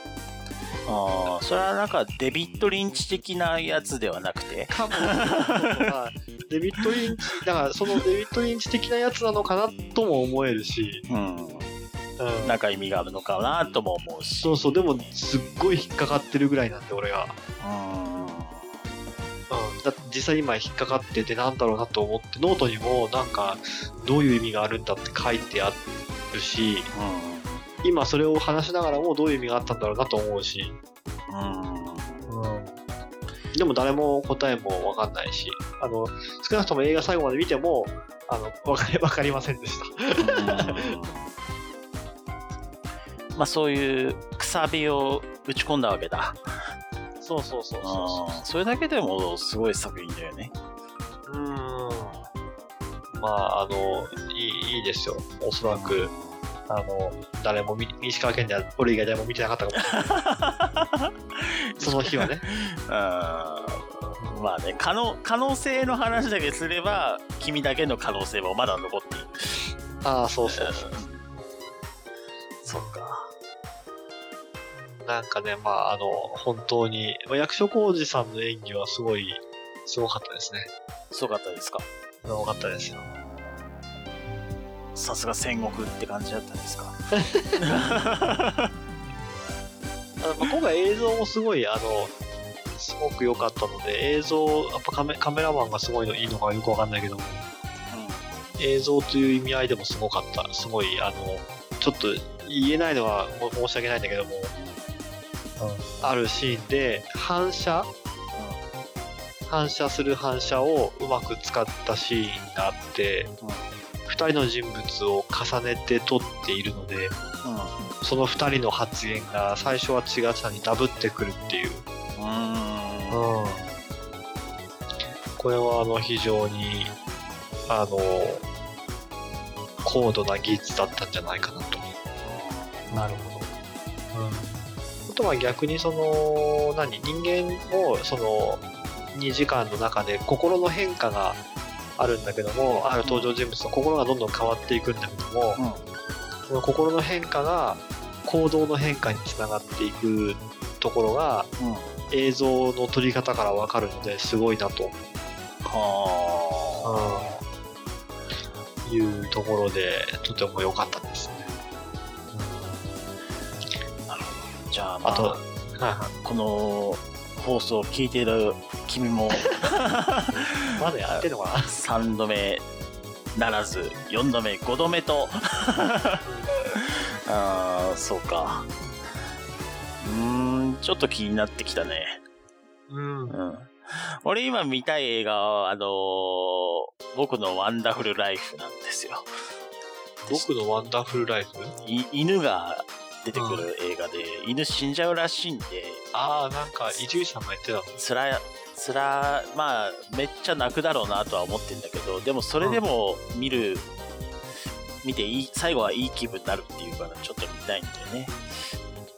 ああ、それはなんかデビッド・リンチ的なやつではなくて？かも、ま (laughs) あデビッド・リンチ、だからそのデビッド・リンチ的なやつなのかなとも思えるし、うん。うん、なんか意味があるのかなとも思うし。そうそう、でもすっごい引っかかってるぐらいなんで、俺が。うん。うん、だって実際今引っかかっててなんだろうなと思って、ノートにもなんかどういう意味があるんだって書いてあるし、今それを話しながらもどういう意味があったんだろうなと思うし、うん。うん。でも誰も答えもわかんないし、あの、少なくとも映画最後まで見ても、あの、わかり、(laughs) わかりませんでした。まあそういうくさびを打ち込んだわけだ。そうそうそうそうんそれだけでもすごい作品だよね。う。ん。まあ、あの、いい、いいですよ。おそらく、あの、誰も見、石川県では俺以外誰も見てなかったかも。(laughs) その日はね。うんまあね可能可能性の話だけすれば君だけの可能性もまだ残っているああ、そうそうそう。そっかなんかね、まあ、あの、本当に、まあ役所広司さんの演技はすごい、すごかったですね。すごかったですか？すごかったですよ。さすが戦国って感じだったんですか？(laughs) あのまあ、今回映像もすごい、あの、すごく良かったので、映像、やっぱカメカメラマンがすごいのいいのかよくわかんないけども、映像という意味合いでもすごかった。すごい、あの、ちょっと言えないのはも申し訳ないんだけども、あるシーンで反射？反射する反射をうまく使ったシーンがあって、二人の人物を重ねて撮っているので、その二人の発言が最初は違ったのにダブってくるっていう。うん。うん。うん。これはあの非常に、あの、高度な技術だったんじゃないかなと。なるほど。うん。あとは逆にその、何、人間もその、2時間の中で心の変化があるんだけども、ある登場人物の心がどんどん変わっていくんだけども、うん。その心の変化が行動の変化につながっていくところがうん。映像の撮り方からわかるのですごいなとはいうところでとても良かったですね。じゃあ、まあ、あと、はいはこの放送を聞いている君も、い、まだやってんのかな？3度目ならず、4度目、5度目と、(laughs) ああ、そうか。うーん、ちょっと気になってきたね。うん。うん。俺今見たい映画は、あのー僕のワンダフルライフなんですよ。僕のワンダフルライフ？い犬が出てくる映画で、犬死んじゃうらしいんで、ああ、なんか、伊集院さんが言ってたの？つら、つら、まあ、めっちゃ泣くだろうなとは思ってんだけど、でもそれでも見る、見ていい、最後はいい気分になるっていうから、ちょっと見たいんだよね。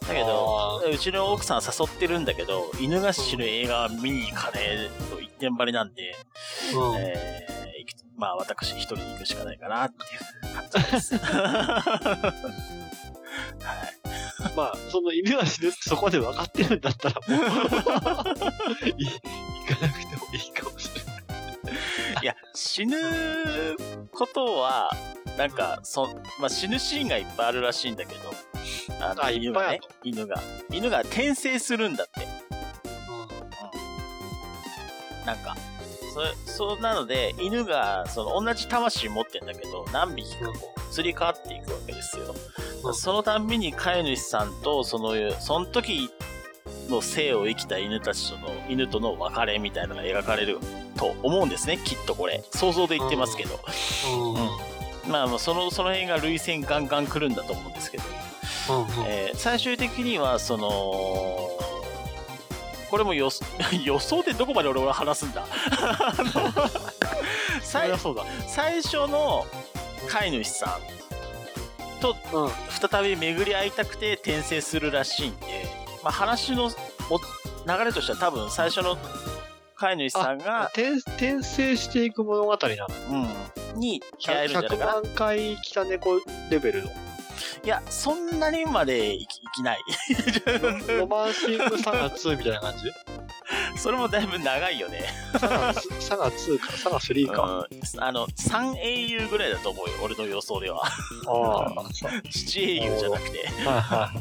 だけど、あうちの奥さん誘ってるんだけど、犬が死ぬ映画は見に行かねえと一点張りなんで、ーうんえーまあ私一人で行くしかないかなっていう感じです。(laughs) はい。(laughs) まあ、その犬が死ぬってそこまで分かってるんだったら、もうい (laughs) 行かなくてもいいかもしれない。いや、死ぬことは、なんか、そ、まあ、死ぬシーンがいっぱいあるらしいんだけど、あのあ犬がね犬が。犬が転生するんだって。なんか、そ、そうなので、犬が、その、同じ魂持ってんだけど、何匹かこう、移り変わっていくわけですよ。うんそのたんびに飼い主さんと、その、その時の生を生きた犬たちとの、犬との別れみたいなのが描かれると思うんですね、きっとこれ。想像で言ってますけど。うん。まあ、まあその、その辺が類線ガンガン来るんだと思うんですけど。うん。うん。えー最終的には、その、これも予想 (laughs) 予想でどこまで俺は話すんだ (laughs) 最。最初の飼い主さんとうん。再び巡り会いたくて転生するらしいんで、まあ、話のお流れとしては多分最初の飼い主さんが、転転生していく物語なの？うん、に出会えるんじゃないかな。100万回来た猫レベルの？いや、そんなにまでいきいきない。ロマンシングサガ2みたいな感じ？(laughs) それもだいぶ長いよね。サガ2サガ2か、サガ3か。うん、あの、3英雄ぐらいだと思うよ、俺の予想では。ああ、そう7英雄じゃなくて。はいはい。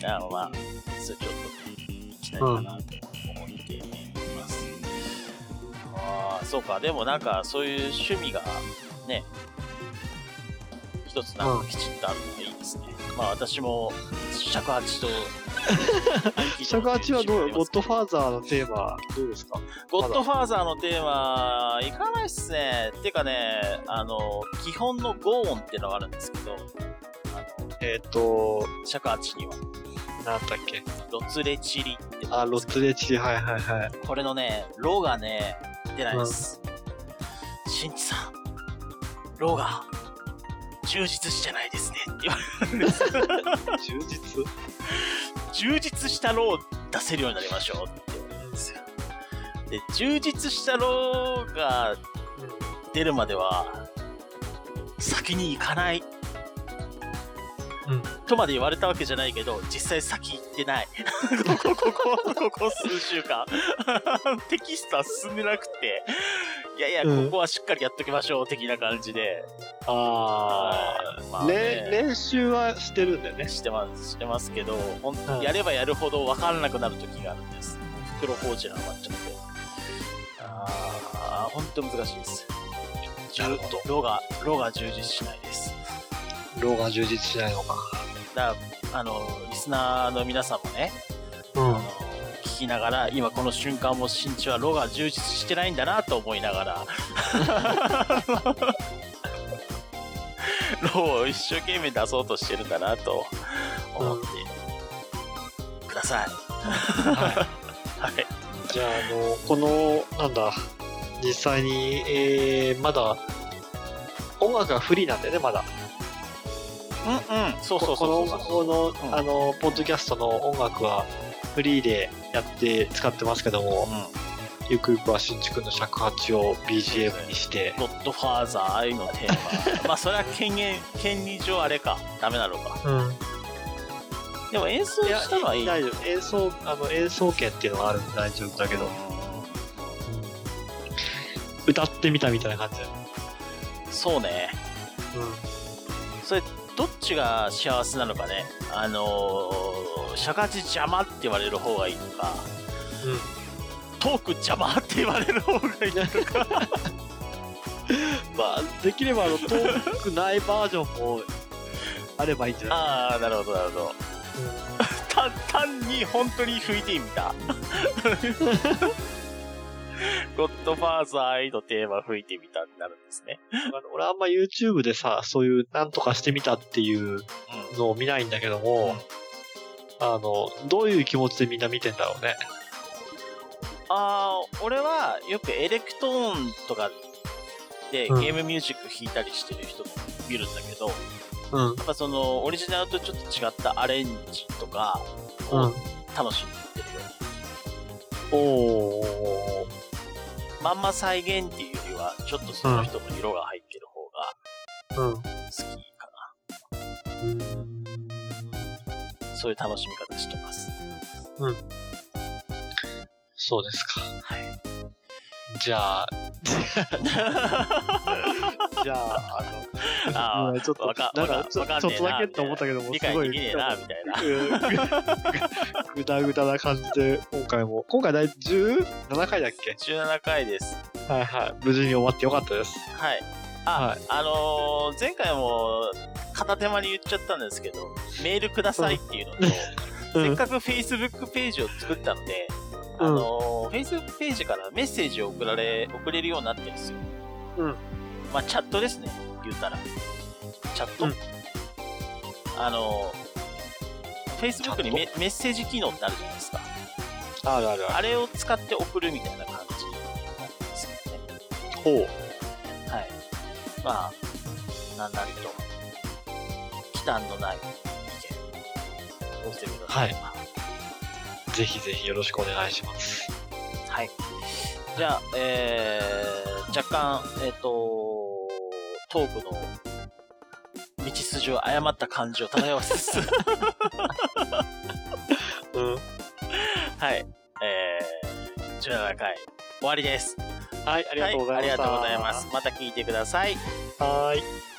うん。あの、まあ、それちょっとね、行きたいかなと思っています。ああ、そうか。でもなんか、そういう趣味が、ね、一つなんかきちっとあるのがいいですね。まあ私も、尺八と、(laughs) 尺八はどうゴッドフファーザーのテーマ、どうですか？ゴッドファーザーのテーマ、いかないっすね。てかね、あの、基本の5音ってのがあるんですけど、あえっ、と、の、尺八には、なんだっけ？ロツレチリって。あ、ロッツレチリ、はいはいはい。これのね、ロがね、出ないです。しんちさん、ロが、充実してないですねって言われるんです。充実充実したロを出せるようになりましょうって言われるんですよ。で、充実したロが出るまでは、先に行かない。うんとまで言われたわけじゃないけど、実際先行ってない。(laughs) ここ、ここ、ここ数週間。(laughs) テキストは進んでなくて、いやいや、うんここはしっかりやっときましょう、的な感じで。ああ、まあねね、練習はしてるんだよね。してます、してますけど、ほんうんやればやるほど分からなくなる時があるんです。袋工事が終わっちゃって。ああ、ほんと難しいです。なるほどロが、ロが充実しないです。ローが充実しないのか。だから、あの、リスナーの皆さんもね、うん。あの聞ききながら、今この瞬間も新地はロが充実してないんだなと思いながら、(laughs) ロを一生懸命出そうとしてるんだなと思ってください。はいはい。じゃあ、あの、この、なんだ、実際に、えー、まだ、音楽がフリーなんだよね、まだ。うんうん。そうそうそうそうこの、この、うんあの、ポッドキャストの音楽は、フリーでやって使ってますけども、うん。ゆくゆくは新築の尺八を BGM にして、ゴッドファーザー愛のテーマ。(laughs) まあそれは権限、権利上あれか。ダメなのか。うん。でも演奏したのはいい。大丈夫。演奏、あの、演奏権っていうのがあるんで大丈夫だけど、う歌ってみたみたいな感じだよ。んそうね。それ、どっちが幸せなのかね。あのー、尺八邪魔って言われる方がいいのか、うん。うん。トーク邪魔って言われる方がいいのか。(laughs) まあ、できれば、あの、遠くないバージョンも、あればいいんじゃない？ああ、なるほど、なるほど。(laughs) 単単に本当に吹いてみた。(laughs) ゴッドファーザー愛のテーマ吹いてみたになるんですね。あの俺あんま YouTube でさ、そういうなんとかしてみたっていううん。のを見ないんだけども、あの、どういう気持ちでみんな見てんだろうね。ああ、俺はよくエレクトーンとかでうんゲームミュージック弾いたりしてる人も見るんだけど、うん。やっぱそのオリジナルとちょっと違ったアレンジとかをうん。楽しんでるよ。おー。まんま再現っていうよりは、ちょっとその人の色が入ってる方がうん。好きかな。そういう楽しみ方してます。そうですか。はい。じゃあ、(laughs) じゃあ、あの、あちょっと、わかなんか、ちょわかんちょっとねえなだけって思ったけども、理すごい、解できねえな、みたいな。う (laughs) んぐだぐだな感じで、今回も、今回第17回だっけ17回です。はいはい。無事に終わってよかったです。はい。あ、はいあのー前回も片手間に言っちゃったんですけど、メールくださいっていうのと、せっかく Facebook ページを作ったので、あのー Facebook ページからメッセージを送られ、送れるようになってるんですよ。うん。まあ、チャットですね、言うたら。チャット。うんあのー、Facebook にメメッセージ機能ってあるじゃないですか。あるあるああれを使って送るみたいな感じなんですけどね。る。ほう。はい。まあ、なんなりと、忌憚のない意見、お寄せください。はいぜひぜひよろしくお願いします。はい。じゃあ、えー、若干、えっ、と、トークの道筋を誤った感じを漂わせつつ、(laughs) うん。はい。えー、17回、終わりです。はい、ありがとうございました。はい、ありがとうございます。また聞いてください。はーい。